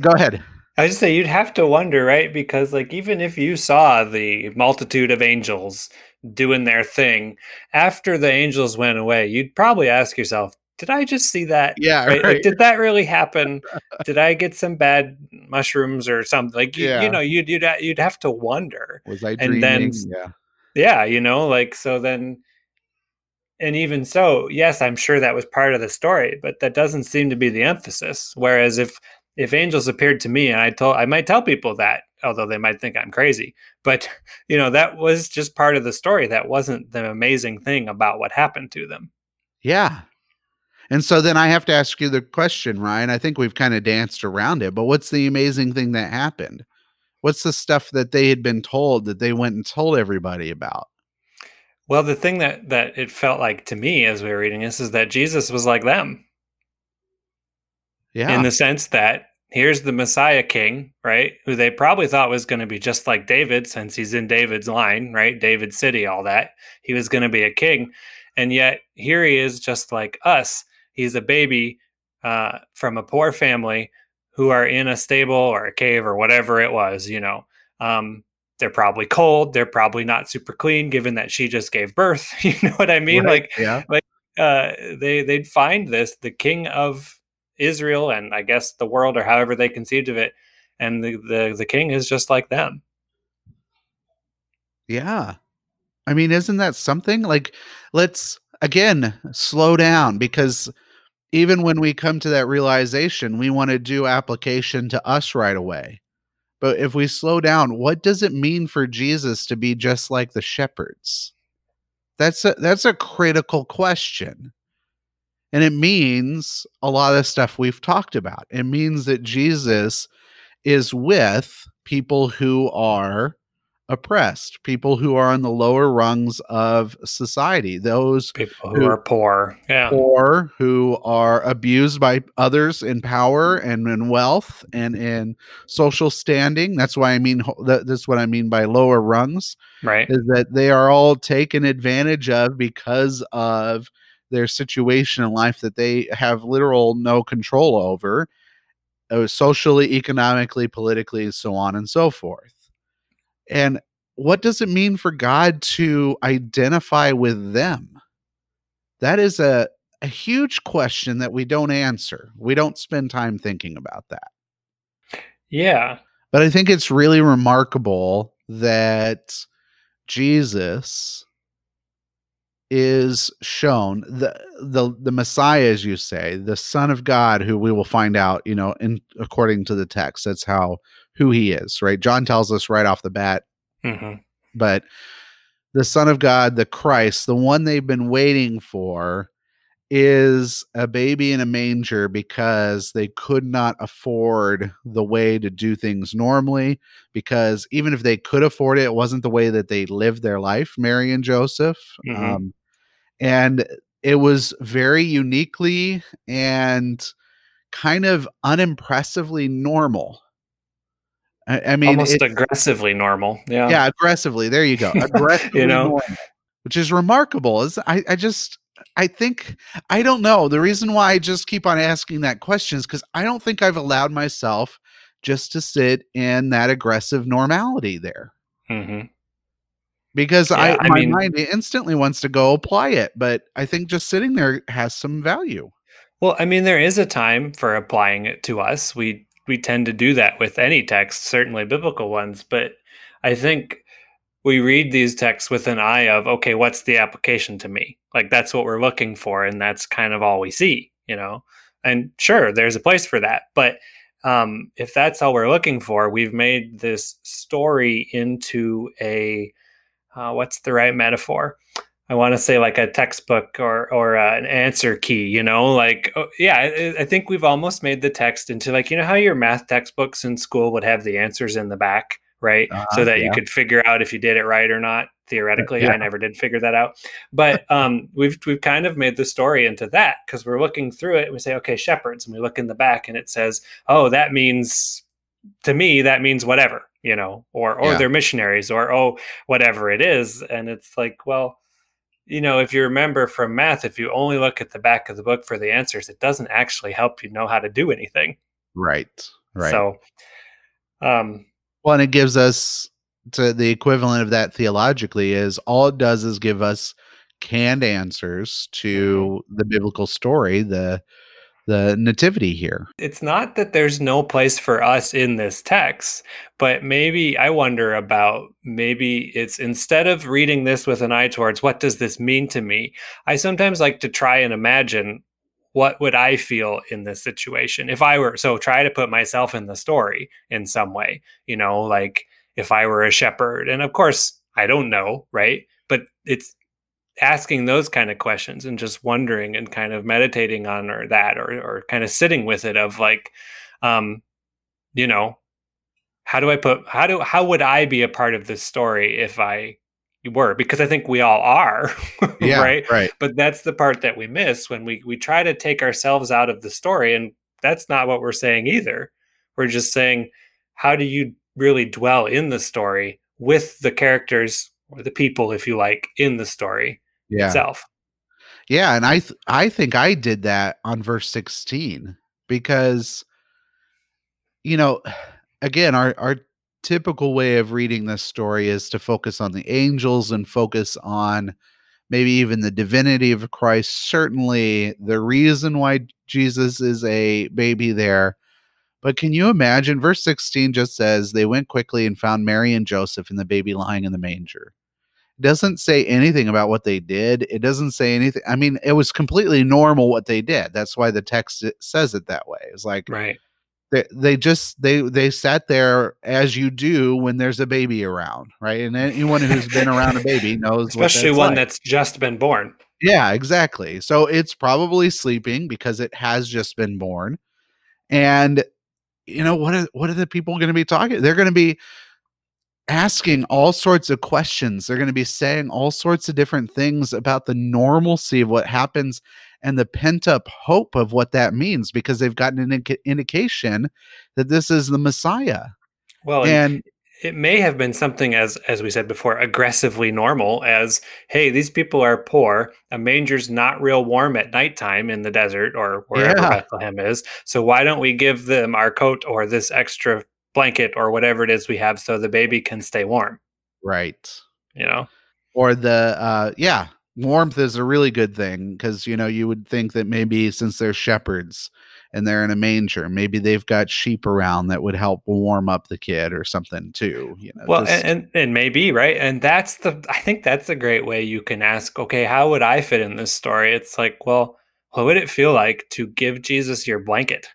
Go ahead. I just say you'd have to wonder, right? Because like even if you saw the multitude of angels doing their thing after the angels went away, you'd probably ask yourself, "Did I just see that? Yeah, Right? Like, did that really happen? did I get some bad mushrooms or something? Like you, Yeah. you know, you'd you'd uh, you'd have to wonder. Was I and dreaming? then- yeah. Yeah, you know, like so then and even so, yes, I'm sure that was part of the story, but that doesn't seem to be the emphasis. Whereas if if angels appeared to me and I told I might tell people that, although they might think I'm crazy, but you know, that was just part of the story. That wasn't the amazing thing about what happened to them. Yeah. And so then I have to ask you the question, Ryan. I think we've kind of danced around it, but what's the amazing thing that happened? What's the stuff that they had been told that they went and told everybody about? Well, the thing that that it felt like to me as we were reading this is that Jesus was like them. Yeah. in the sense that here's the Messiah King, right? Who they probably thought was going to be just like David, since he's in David's line, right? David City, all that. He was going to be a king. And yet here he is just like us. He's a baby uh, from a poor family who are in a stable or a cave or whatever it was, you know. Um, they're probably cold. They're probably not super clean, given that she just gave birth. You know what I mean? Right. Like yeah. uh, they they'd find this the king of Israel and I guess the world or however they conceived of it, and the the, the king is just like them. Yeah. I mean, isn't that something? Like, let's again slow down because even when we come to that realization, we want to do application to us right away. But if we slow down, what does it mean for Jesus to be just like the shepherds? That's a that's a critical question. And it means a lot of stuff we've talked about. It means that Jesus is with people who are oppressed, people who are on the lower rungs of society, those People who Who- are poor, yeah, poor who are abused by others in power and in wealth and in social standing. That's why I mean that's what I mean by lower rungs right, is that they are all taken advantage of because of their situation in life that they have literal no control over uh, socially economically politically so on and so forth and what does it mean for God to identify with them? That is a, a huge question that we don't answer. We don't spend time thinking about that. Yeah. But I think it's really remarkable that Jesus is shown the the the Messiah, as you say, the Son of God, who we will find out, you know, in according to the text, that's how who he is, right? John tells us right off the bat. Mm-hmm. But the Son of God, the Christ, the one they've been waiting for, is a baby in a manger because they could not afford the way to do things normally. Because even if they could afford it, it wasn't the way that they lived their life, Mary and Joseph. Mhm. Um, and it was very uniquely and kind of unimpressively normal. I, I mean, Almost it- aggressively normal. Yeah. yeah, aggressively. There you go. Aggressively You know? normal, which is remarkable. Is I, I just I think I don't know. The reason why I just keep on asking that question is because I don't think I've allowed myself just to sit in that aggressive normality there. hmm Because Yeah, I, I my mean- mind instantly wants to go apply it, but I think just sitting there has some value. Well, I mean, there is a time for applying it to us. We we tend to do that with any text, certainly biblical ones. But I think we read these texts with an eye of, okay, what's the application to me? Like that's what we're looking for, and that's kind of all we see, you know. And sure, there's a place for that, but um, if that's all we're looking for, we've made this story into a uh, what's the right metaphor? I want to say like a textbook or or uh, an answer key, you know, like oh, yeah, I, I think we've almost made the text into like you know how your math textbooks in school would have the answers in the back, right? Uh-huh, so that you could figure out if you did it right or not. Theoretically, Yeah. I never did figure that out, but um, we've we've kind of made the story into that because we're looking through it and we say, okay, shepherds, and we look in the back and it says, oh, that means to me that means whatever, you know, or or Yeah. they're missionaries or oh whatever it is, and it's like, well you know, if you remember from math, if you only look at the back of the book for the answers, it doesn't actually help you know how to do anything. Right. Right. So, um, Well, and it gives us to the equivalent of that theologically is all it does is give us canned answers to the biblical story, the the nativity here. it's not that there's no place for us in this text, but maybe I wonder about maybe it's instead of reading this with an eye towards what does this mean to me, I sometimes like to try and imagine what would I feel in this situation if I were so try to put myself in the story in some way, you know, like if I were a shepherd. And of course, I don't know, right? But it's asking those kind of questions and just wondering and kind of meditating on or that or or kind of sitting with it of like um you know how do i put how do how would i be a part of this story if i were because i think we all are Yeah. right Right. but that's the part that we miss when we we try to take ourselves out of the story and that's not what we're saying either we're just saying how do you really dwell in the story with the characters or the people if you like in the story Yeah. itself Yeah, and I th- I think I did that on verse 16 because you know, again, our our typical way of reading this story is to focus on the angels and focus on maybe even the divinity of Christ, certainly the reason why Jesus is a baby there. But can you imagine verse 16 just says they went quickly and found Mary and Joseph and the baby lying in the manger doesn't say anything about what they did. It doesn't say anything. I mean, it was completely normal what they did. That's why the text says it that way. It's like right they, they just they they sat there as you do when there's a baby around, right? And anyone who's been around a baby knows, especially what that's one like. that's just been born Yeah, exactly. So it's probably sleeping because it has just been born. And you know what are what are the people going to be talking? They're going to be asking all sorts of questions. They're going to be saying all sorts of different things about the normalcy of what happens and the pent up hope of what that means because they've gotten an indica- indication that this is the Messiah. well and And it may have been something as as we said before aggressively normal as hey these people are poor a manger's not real warm at nighttime in the desert or wherever Yeah. bethlehem is so why don't we give them our coat or this extra blanket or whatever it is we have so the baby can stay warm Right. You know? Or the uh yeah, warmth is a really good thing because you know you would think that maybe since they're shepherds and they're in a manger maybe they've got sheep around that would help warm up the kid or something too you know well just, and, and maybe right and that's the i think that's a great way you can ask okay how would i fit in this story it's like well what would it feel like to give jesus your blanket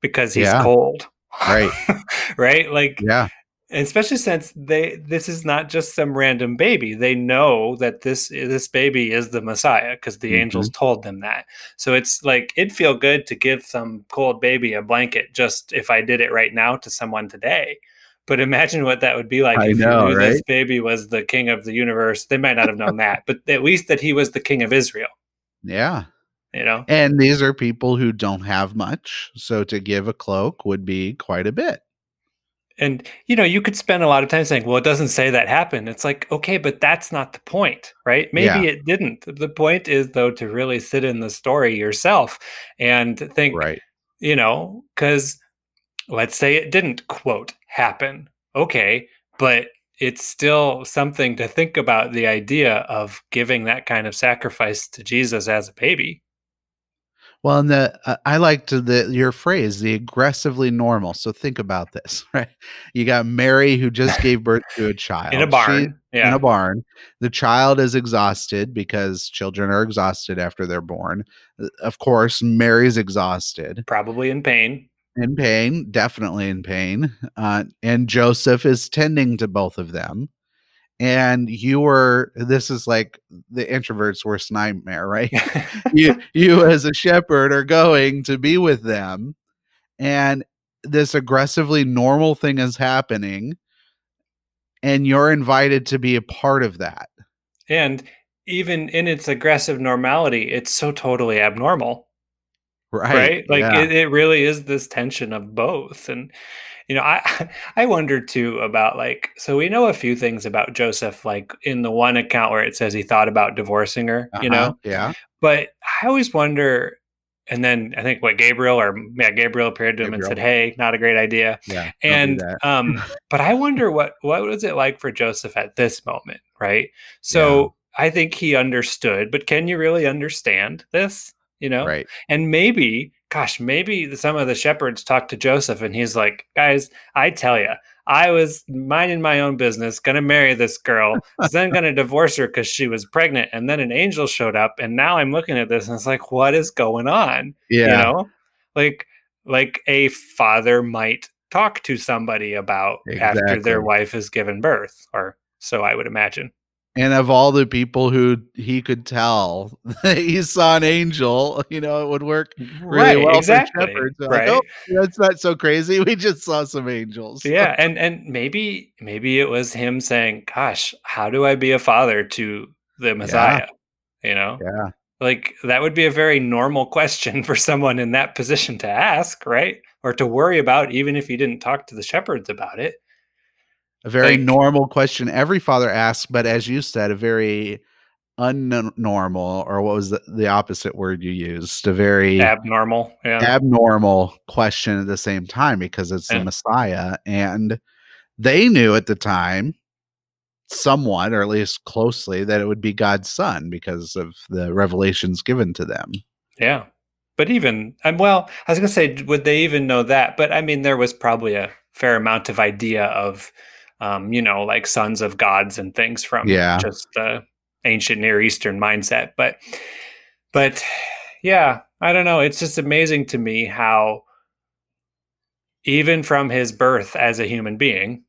because he's yeah. cold right. Right? Like yeah. especially since they this is not just some random baby. They know that this this baby is the messiah because the mm-hmm. angels told them that. So it's like it'd feel good to give some cold baby a blanket just if i did it right now to someone today. But imagine what that would be like I if know, you knew right? this baby was the king of the universe. They might not have known that but at least that he was the king of israel. Yeah you know? And these are people who don't have much so to give a cloak would be quite a bit. And you know you could spend a lot of time saying well it doesn't say that happened. It's like okay but that's not the point right? Maybe Yeah. it didn't. The point is though to really sit in the story yourself and think right. you know because let's say it didn't quote happen okay but it's still something to think about the idea of giving that kind of sacrifice to jesus as a baby Well, and the uh, I liked the your phrase, the aggressively normal. So think about this, right? You got Mary who just gave birth to a child in a She- barn yeah in a barn. The child is exhausted because children are exhausted after they're born. Uh, Of course, Mary's exhausted, probably in pain in pain, definitely in pain. Uh, and Joseph is tending to both of them. And you were, this is like the introvert's worst nightmare, right? you you as a shepherd are going to be with them and this aggressively normal thing is happening and you're invited to be a part of that and even in its aggressive normality it's so totally abnormal right right, like yeah. it, it really is this tension of both and you know i i wonder too about like so we know a few things about joseph like in the one account where it says he thought about divorcing her you Uh-huh, know? yeah. But i always wonder and then i think what gabriel or yeah gabriel appeared to him and said hey not a great idea. Yeah and um but i wonder what what was it like for joseph at this moment right? So i think he understood but can you really understand this you know? Right. And maybe gosh maybe some of the shepherds talked to joseph and he's like guys i tell you i was minding my own business gonna marry this girl then gonna divorce her because she was pregnant and then an angel showed up and now i'm looking at this and it's like what is going on? Yeah. you know? Like like a father might talk to somebody about after their wife has given birth or so i would imagine and of all the people who he could tell that he saw an angel you know it would work really well exactly for shepherds. Right like, oh that's not so crazy. We just saw some angels. Yeah and and maybe maybe it was him saying gosh how do i be a father to the messiah? You know? Yeah. Like that would be a very normal question for someone in that position to ask right? Or to worry about even if you didn't talk to the shepherds about it a very Like- normal question every father asks but as you said a very unnormal or what was the, the opposite word you used a very abnormal yeah abnormal question at the same time because it's Yeah. the messiah and they knew at the time somewhat or at least closely that it would be god's son because of the revelations given to them Yeah. But even, um, well, I was going to say, would they even know that? But I mean, there was probably a fair amount of idea of, um, you know, like sons of gods and things from Yeah. just the ancient Near Eastern mindset. But, but yeah, I don't know. It's just amazing to me how, even from his birth as a human being,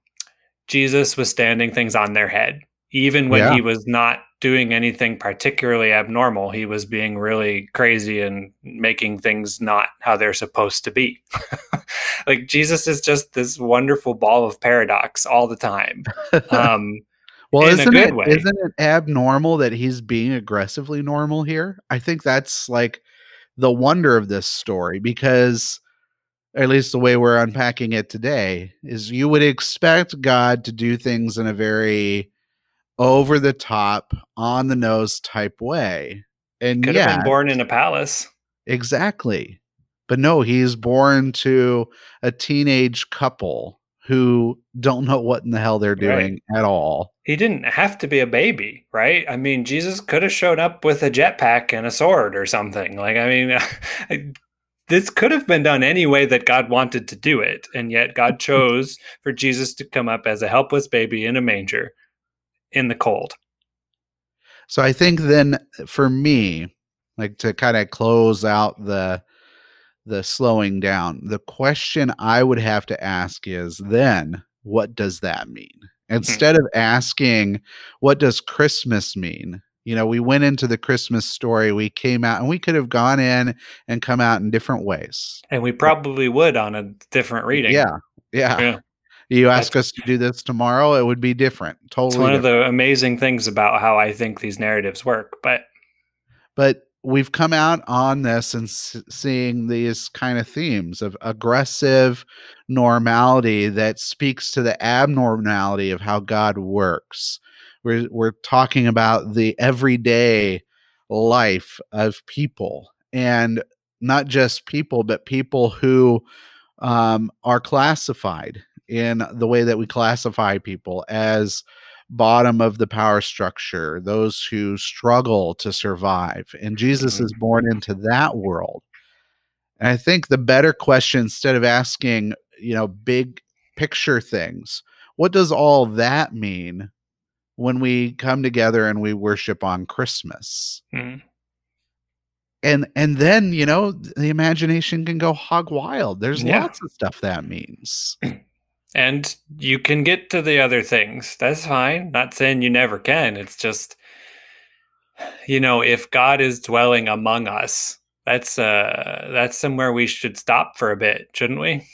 Jesus was standing things on their head. Even when Yeah. he was not doing anything particularly abnormal, he was being really crazy and making things not how they're supposed to be. like Jesus is just this wonderful ball of paradox all the time. Um, well isn't good it way. not it abnormal that he's being aggressively normal here i think that's like the wonder of this story because at least the way we're unpacking it today is you would expect god to do things in a very over the top on the nose type way and could yeah have been born in a palace. Exactly. But no, he's born to a teenage couple who don't know what in the hell they're doing right. at all. He didn't have to be a baby, right? I mean, Jesus could have showed up with a jetpack and a sword or something. Like, I mean, this could have been done any way that God wanted to do it. And yet God chose for Jesus to come up as a helpless baby in a manger in the cold. So I think then for me, like to kind of close out the the slowing down, the question I would have to ask is then what does that mean? Hmm. Instead of asking what does Christmas mean? You know, we went into the Christmas story, we came out and we could have gone in and come out in different ways. And we probably would on a different reading. Yeah. Yeah. yeah. You ask That's, us to do this tomorrow, it would be different. Totally. It's one different. of the amazing things about how I think these narratives work. But but we've come out on this and s- seeing these kind of themes of aggressive normality that speaks to the abnormality of how God works. We're we're talking about the everyday life of people and not just people but people who um, are classified in the way that we classify people as bottom of the power structure, those who struggle to survive. And Jesus mm-hmm. is born into that world. And I think the better question, instead of asking, you know, big picture things, what does all that mean when we come together and we worship on Christmas? Mm-hmm. And and then, you know, the imagination can go hog wild. There's yeah. lots of stuff that means. and you can get to the other things. That's fine. Not saying you never can. It's just you know, if God is dwelling among us, that's uh that's somewhere we should stop for a bit, shouldn't we?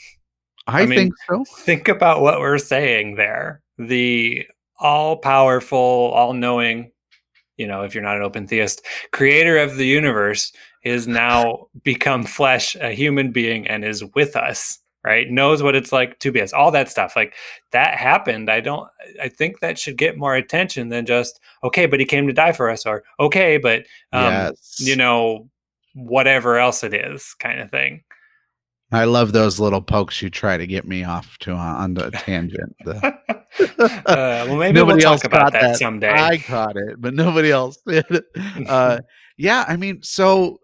I, I mean, think so. Think about what we're saying there. The all powerful, all knowing, you know, if you're not an open theist, creator of the universe is now become flesh, a human being, and is with us right? Knows what it's like to be us all that stuff like that happened i don't i think that should get more attention than just okay but he came to die for us or okay but um yes. you know whatever else it is kind of thing. I love those little pokes you try to get me off to uh, on the tangent the, uh, well maybe nobody we'll talk about that, that, someday. I caught it but nobody else did. Uh, yeah i mean so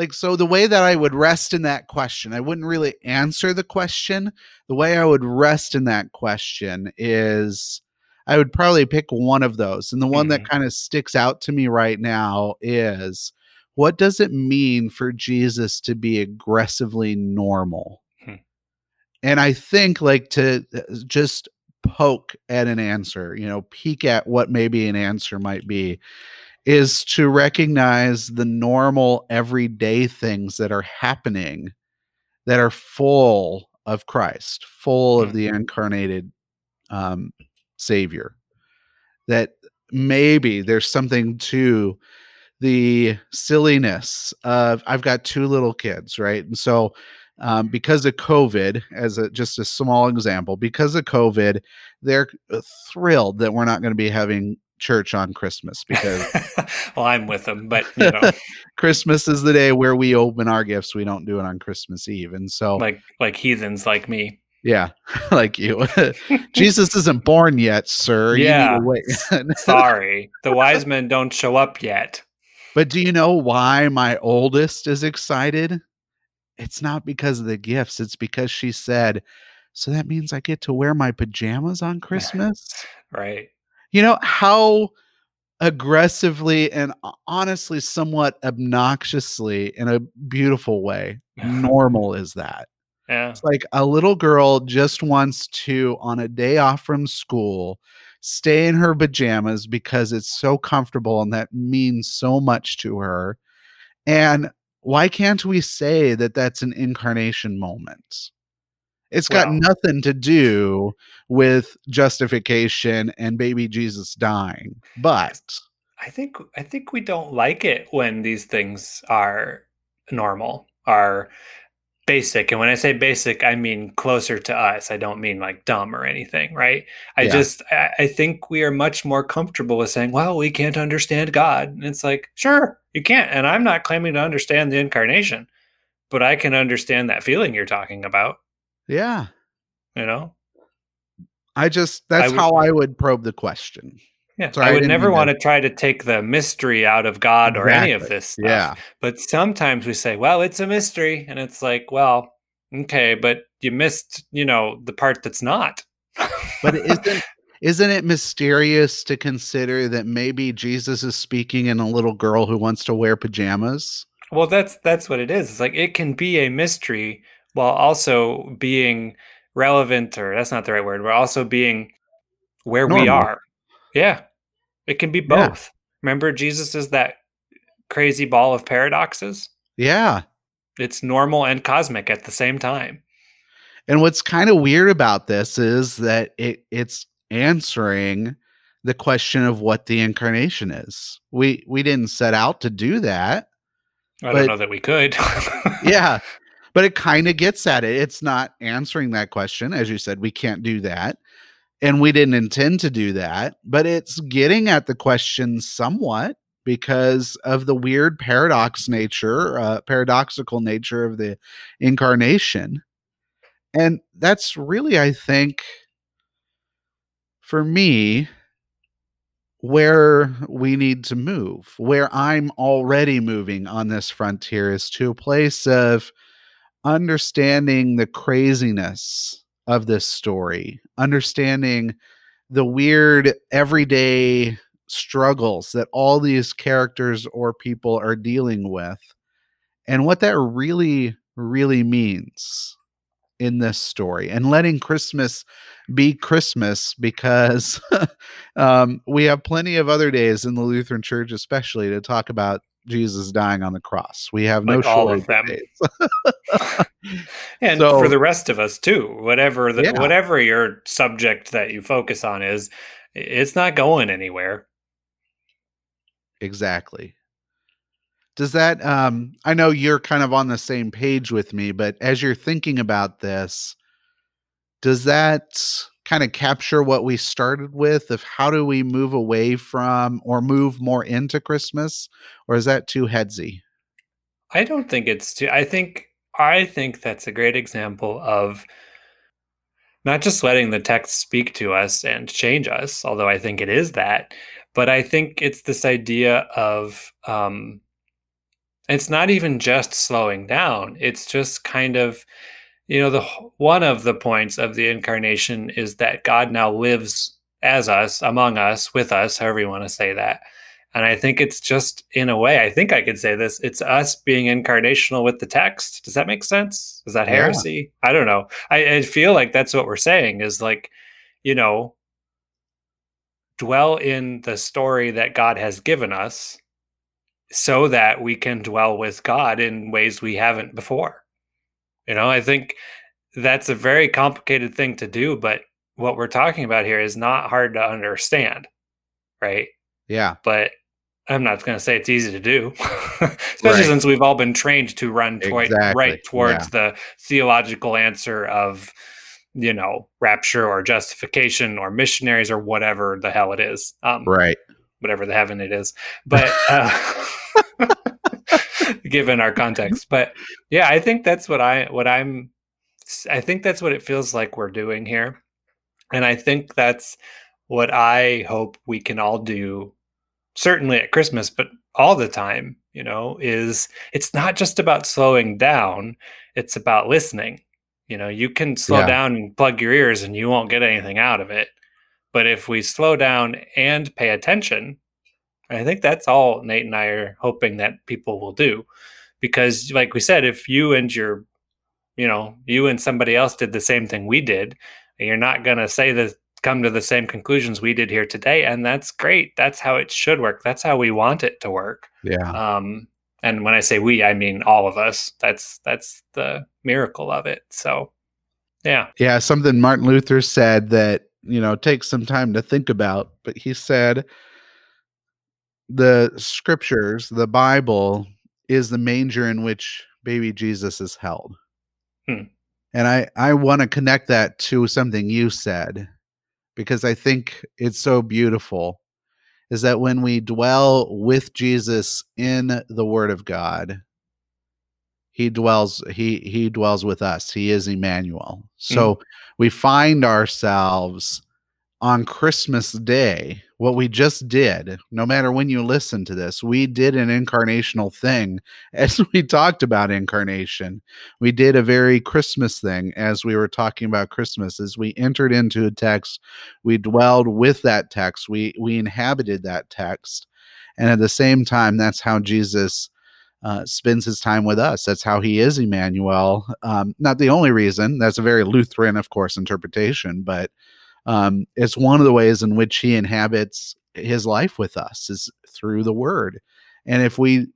like, so the way that I would rest in that question, I wouldn't really answer the question. The way I would rest in that question is I would probably pick one of those. And the one mm-hmm. that kind of sticks out to me right now is what does it mean for Jesus to be aggressively normal? Hmm. And I think, like, to uh, just poke at an answer, you know, peek at what maybe an answer might be is to recognize the normal everyday things that are happening that are full of Christ, full of the mm-hmm. incarnated um, Savior. That maybe there's something to the silliness of I've got two little kids, right? And so um, because of COVID, as a, just a small example, because of COVID, they're uh, thrilled that we're not going to be having church on Christmas because well, I'm with them, but you know, Christmas is the day where we open our gifts. We don't do it on Christmas Eve, and so like like heathens like me. Yeah, like you. Jesus isn't born yet, sir. Yeah. Sorry, the wise men don't show up yet. But do you know why my oldest is excited? It's not because of the gifts. It's because she said, "So that means I get to wear my pajamas on Christmas." right you know how aggressively and honestly somewhat obnoxiously in a beautiful way normal is that. Yeah. It's like a little girl just wants to on a day off from school stay in her pajamas because it's so comfortable and that means so much to her. And why can't we say that that's an incarnation moment it's got nothing to do with justification and baby Jesus dying. But I think I think we don't like it when these things are normal, are basic. And when I say basic, I mean closer to us. I don't mean like dumb or anything, right? I yeah. just I, I think we are much more comfortable with saying, well, we can't understand God. And it's like, sure, you can't. And I'm not claiming to understand the incarnation, but I can understand that feeling you're talking about. Yeah. You know? I just that's I would, how I would probe the question. Yeah, Sorry, I would I never want to try to take the mystery out of God exactly. or any of this stuff. Yeah. But sometimes we say, well, it's a mystery. And it's like, well, okay, but you missed, you know, the part that's not. but isn't isn't it mysterious to consider that maybe Jesus is speaking in a little girl who wants to wear pajamas? Well, that's that's what it is. It's like it can be a mystery while also being relevant, or that's not the right word, but also being where Normal. we are. Yeah. It can be both. Yeah. Remember, Jesus is that crazy ball of paradoxes? Yeah. It's normal and cosmic at the same time. And what's kind of weird about this is that it it's answering the question of what the incarnation is. We we didn't set out to do that. I don't know that we could. yeah. But it kind of gets at it. It's not answering that question. As you said, we can't do that and we didn't intend to do that but it's getting at the question somewhat because of the weird paradox nature uh, paradoxical nature of the incarnation and that's really i think for me where we need to move where i'm already moving on this frontier is to a place of understanding the craziness of this story, understanding the weird everyday struggles that all these characters or people are dealing with and what that really really means in this story and letting christmas be christmas because um, we have plenty of other days in the lutheran church especially to talk about Jesus dying on the cross. We have like no all of them. and so, for the rest of us too, whatever the, yeah. whatever your subject that you focus on is, it's not going anywhere. Exactly. Does that um I know you're kind of on the same page with me, but as you're thinking about this, does that kind of capture what we started with of how do we move away from or move more into Christmas, or is that too headsy? I don't think it's too. I think I think that's a great example of not just letting the text speak to us and change us, although I think it is that, but I think it's this idea of um, it's not even just slowing down. It's just kind of you know the one of the points of the incarnation is that god now lives as us among us with us however you want to say that. And i think it's just in a way i think i could say this it's us being incarnational with the text. Does that make sense? Is that heresy? Yeah. i don't know. I, I feel like that's what we're saying is like you know dwell in the story that god has given us so that we can dwell with god in ways we haven't before you know, I think that's a very complicated thing to do, but what we're talking about here is not hard to understand, right? Yeah. But I'm not going to say it's easy to do, especially right. since we've all been trained to run exactly. right towards yeah. the theological answer of, you know, rapture or justification or missionaries or whatever the hell it is. Um, right. Whatever the heaven it is. But, uh, given our context. But yeah, I think that's what I what I'm I think that's what it feels like we're doing here. And I think that's what I hope we can all do certainly at Christmas, but all the time, you know, is it's not just about slowing down, it's about listening. You know, you can slow yeah. down and plug your ears and you won't get anything out of it. But if we slow down and pay attention, I think that's all Nate and I are hoping that people will do. Because, like we said, if you and your, you know, you and somebody else did the same thing we did, you're not going to say that come to the same conclusions we did here today. And that's great. That's how it should work. That's how we want it to work. Yeah. Um, and when I say we, I mean all of us. That's that's the miracle of it. So, yeah. Yeah. Something Martin Luther said that you know takes some time to think about, but he said the scriptures, the Bible, is the manger in which baby Jesus is held. Hmm. And I, I want to connect that to something you said because I think it's so beautiful is that when we dwell with Jesus in the word of God, he dwells he he dwells with us. He is Emmanuel. So mm. we find ourselves on Christmas Day, what we just did, no matter when you listen to this, we did an incarnational thing as we talked about incarnation. We did a very Christmas thing as we were talking about Christmas. As we entered into a text, we dwelled with that text, we, we inhabited that text. And at the same time, that's how Jesus uh, spends his time with us. That's how he is Emmanuel. Um, not the only reason. That's a very Lutheran, of course, interpretation, but um, it's one of the ways in which he inhabits his life with us is through the word. And if we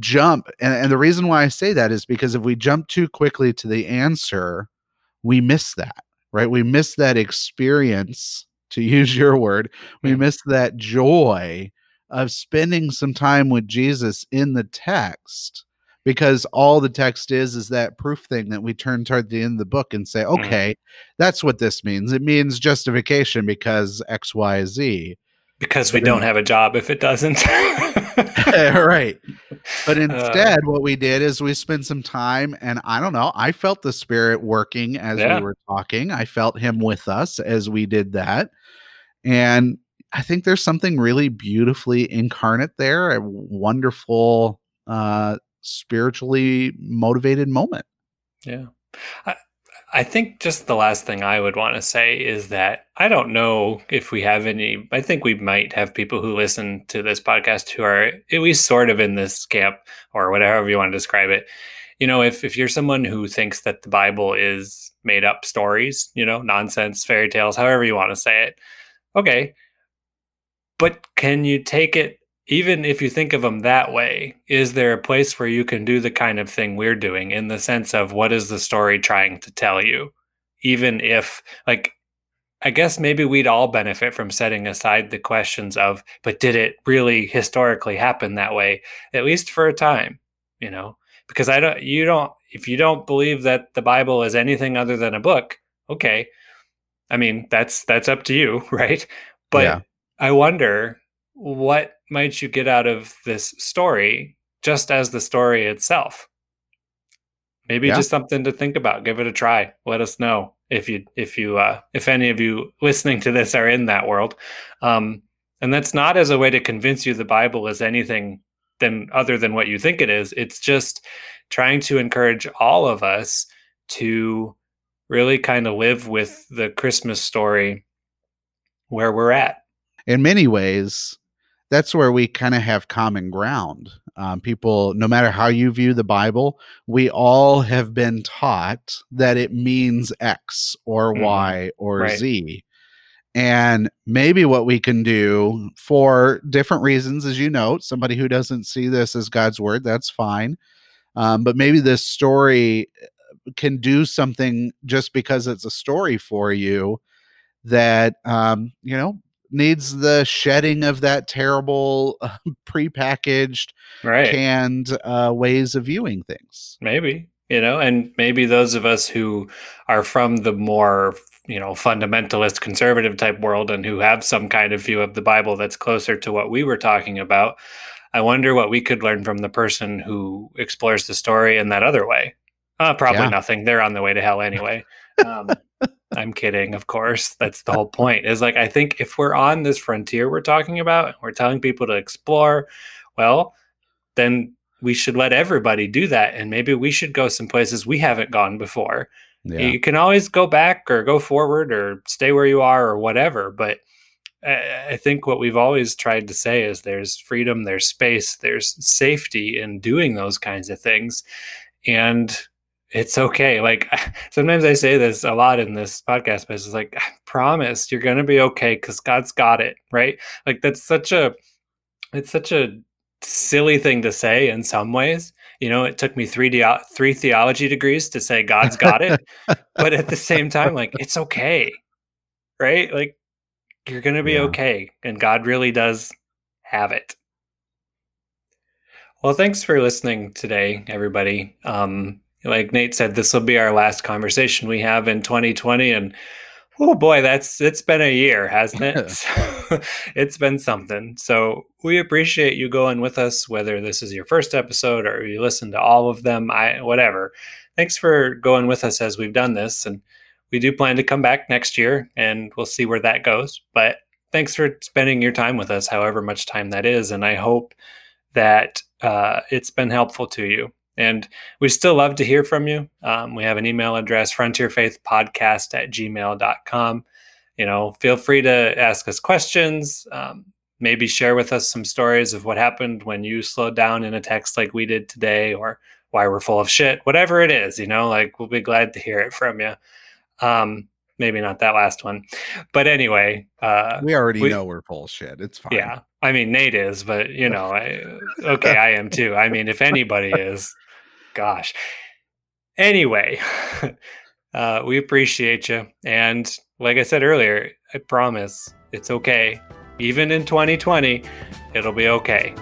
jump, and, and the reason why I say that is because if we jump too quickly to the answer, we miss that, right? We miss that experience, to use your word, we yeah. miss that joy of spending some time with Jesus in the text because all the text is is that proof thing that we turn toward the end of the book and say mm. okay mm. that's what this means it means justification because x y z because we but don't have a job if it doesn't right but uh. instead uh, what we did is we spent some time and i don't know i felt the spirit working as yeah. we were talking i felt him with us as we did that and i think there's something really beautifully incarnate there a wonderful uh spiritually motivated moment. Yeah. I, I think just the last thing I would want to say is that I don't know if we have any. I think we might have people who listen to this podcast who are at least sort of in this camp or whatever you want to describe it. You know, if, if you're someone who thinks that the Bible is made up stories, you know, nonsense, fairy tales, however you want to say it, okay. But can you take it even if you think of them that way, is there a place where you can do the kind of thing we're doing in the sense of what is the story trying to tell you? Even if, like, I guess maybe we'd all benefit from setting aside the questions of, but did it really historically happen that way, at least for a time, you know? Because I don't, you don't, if you don't believe that the Bible is anything other than a book, okay. I mean, that's, that's up to you, right? But yeah. I wonder what might you get out of this story just as the story itself? Maybe yeah. just something to think about. Give it a try. Let us know if you if you uh, if any of you listening to this are in that world. Um, and that's not as a way to convince you the Bible is anything than other than what you think it is. It's just trying to encourage all of us to really kind of live with the Christmas story where we're at. In many ways, that's where we kind of have common ground. Um, people, no matter how you view the Bible, we all have been taught that it means X or mm, Y or right. Z. And maybe what we can do for different reasons, as you note, somebody who doesn't see this as God's word, that's fine. Um, but maybe this story uh, can do something just because it's a story for you that um, you know needs the shedding of that terrible uh, prepackaged right. canned uh, ways of viewing things maybe you know and maybe those of us who are from the more you know fundamentalist conservative type world and who have some kind of view of the bible that's closer to what we were talking about i wonder what we could learn from the person who explores the story in that other way uh, probably yeah. nothing they're on the way to hell anyway um, I'm kidding, of course. That's the whole point. Is like I think if we're on this frontier we're talking about, we're telling people to explore, well, then we should let everybody do that and maybe we should go some places we haven't gone before. Yeah. You can always go back or go forward or stay where you are or whatever, but I think what we've always tried to say is there's freedom, there's space, there's safety in doing those kinds of things. And it's okay. Like sometimes I say this a lot in this podcast, but it's like, I promise you're going to be okay because God's got it. Right. Like that's such a, it's such a silly thing to say in some ways. You know, it took me three, de- three theology degrees to say God's got it. but at the same time, like, it's okay. Right. Like you're going to be yeah. okay. And God really does have it. Well, thanks for listening today, everybody. Um, like Nate said, this will be our last conversation we have in 2020. And oh boy, that's it's been a year, hasn't it? it's been something. So we appreciate you going with us, whether this is your first episode or you listen to all of them, I whatever. Thanks for going with us as we've done this. And we do plan to come back next year and we'll see where that goes. But thanks for spending your time with us, however much time that is. And I hope that uh, it's been helpful to you. And we still love to hear from you. Um, we have an email address, frontierfaithpodcast at gmail.com. You know, feel free to ask us questions. Um, maybe share with us some stories of what happened when you slowed down in a text like we did today or why we're full of shit, whatever it is, you know, like we'll be glad to hear it from you. Um, maybe not that last one, but anyway, uh, we already we, know we're full of shit. It's fine. Yeah. I mean, Nate is, but you know, I, okay, I am too. I mean, if anybody is, gosh. Anyway, uh, we appreciate you. And like I said earlier, I promise it's okay. Even in 2020, it'll be okay.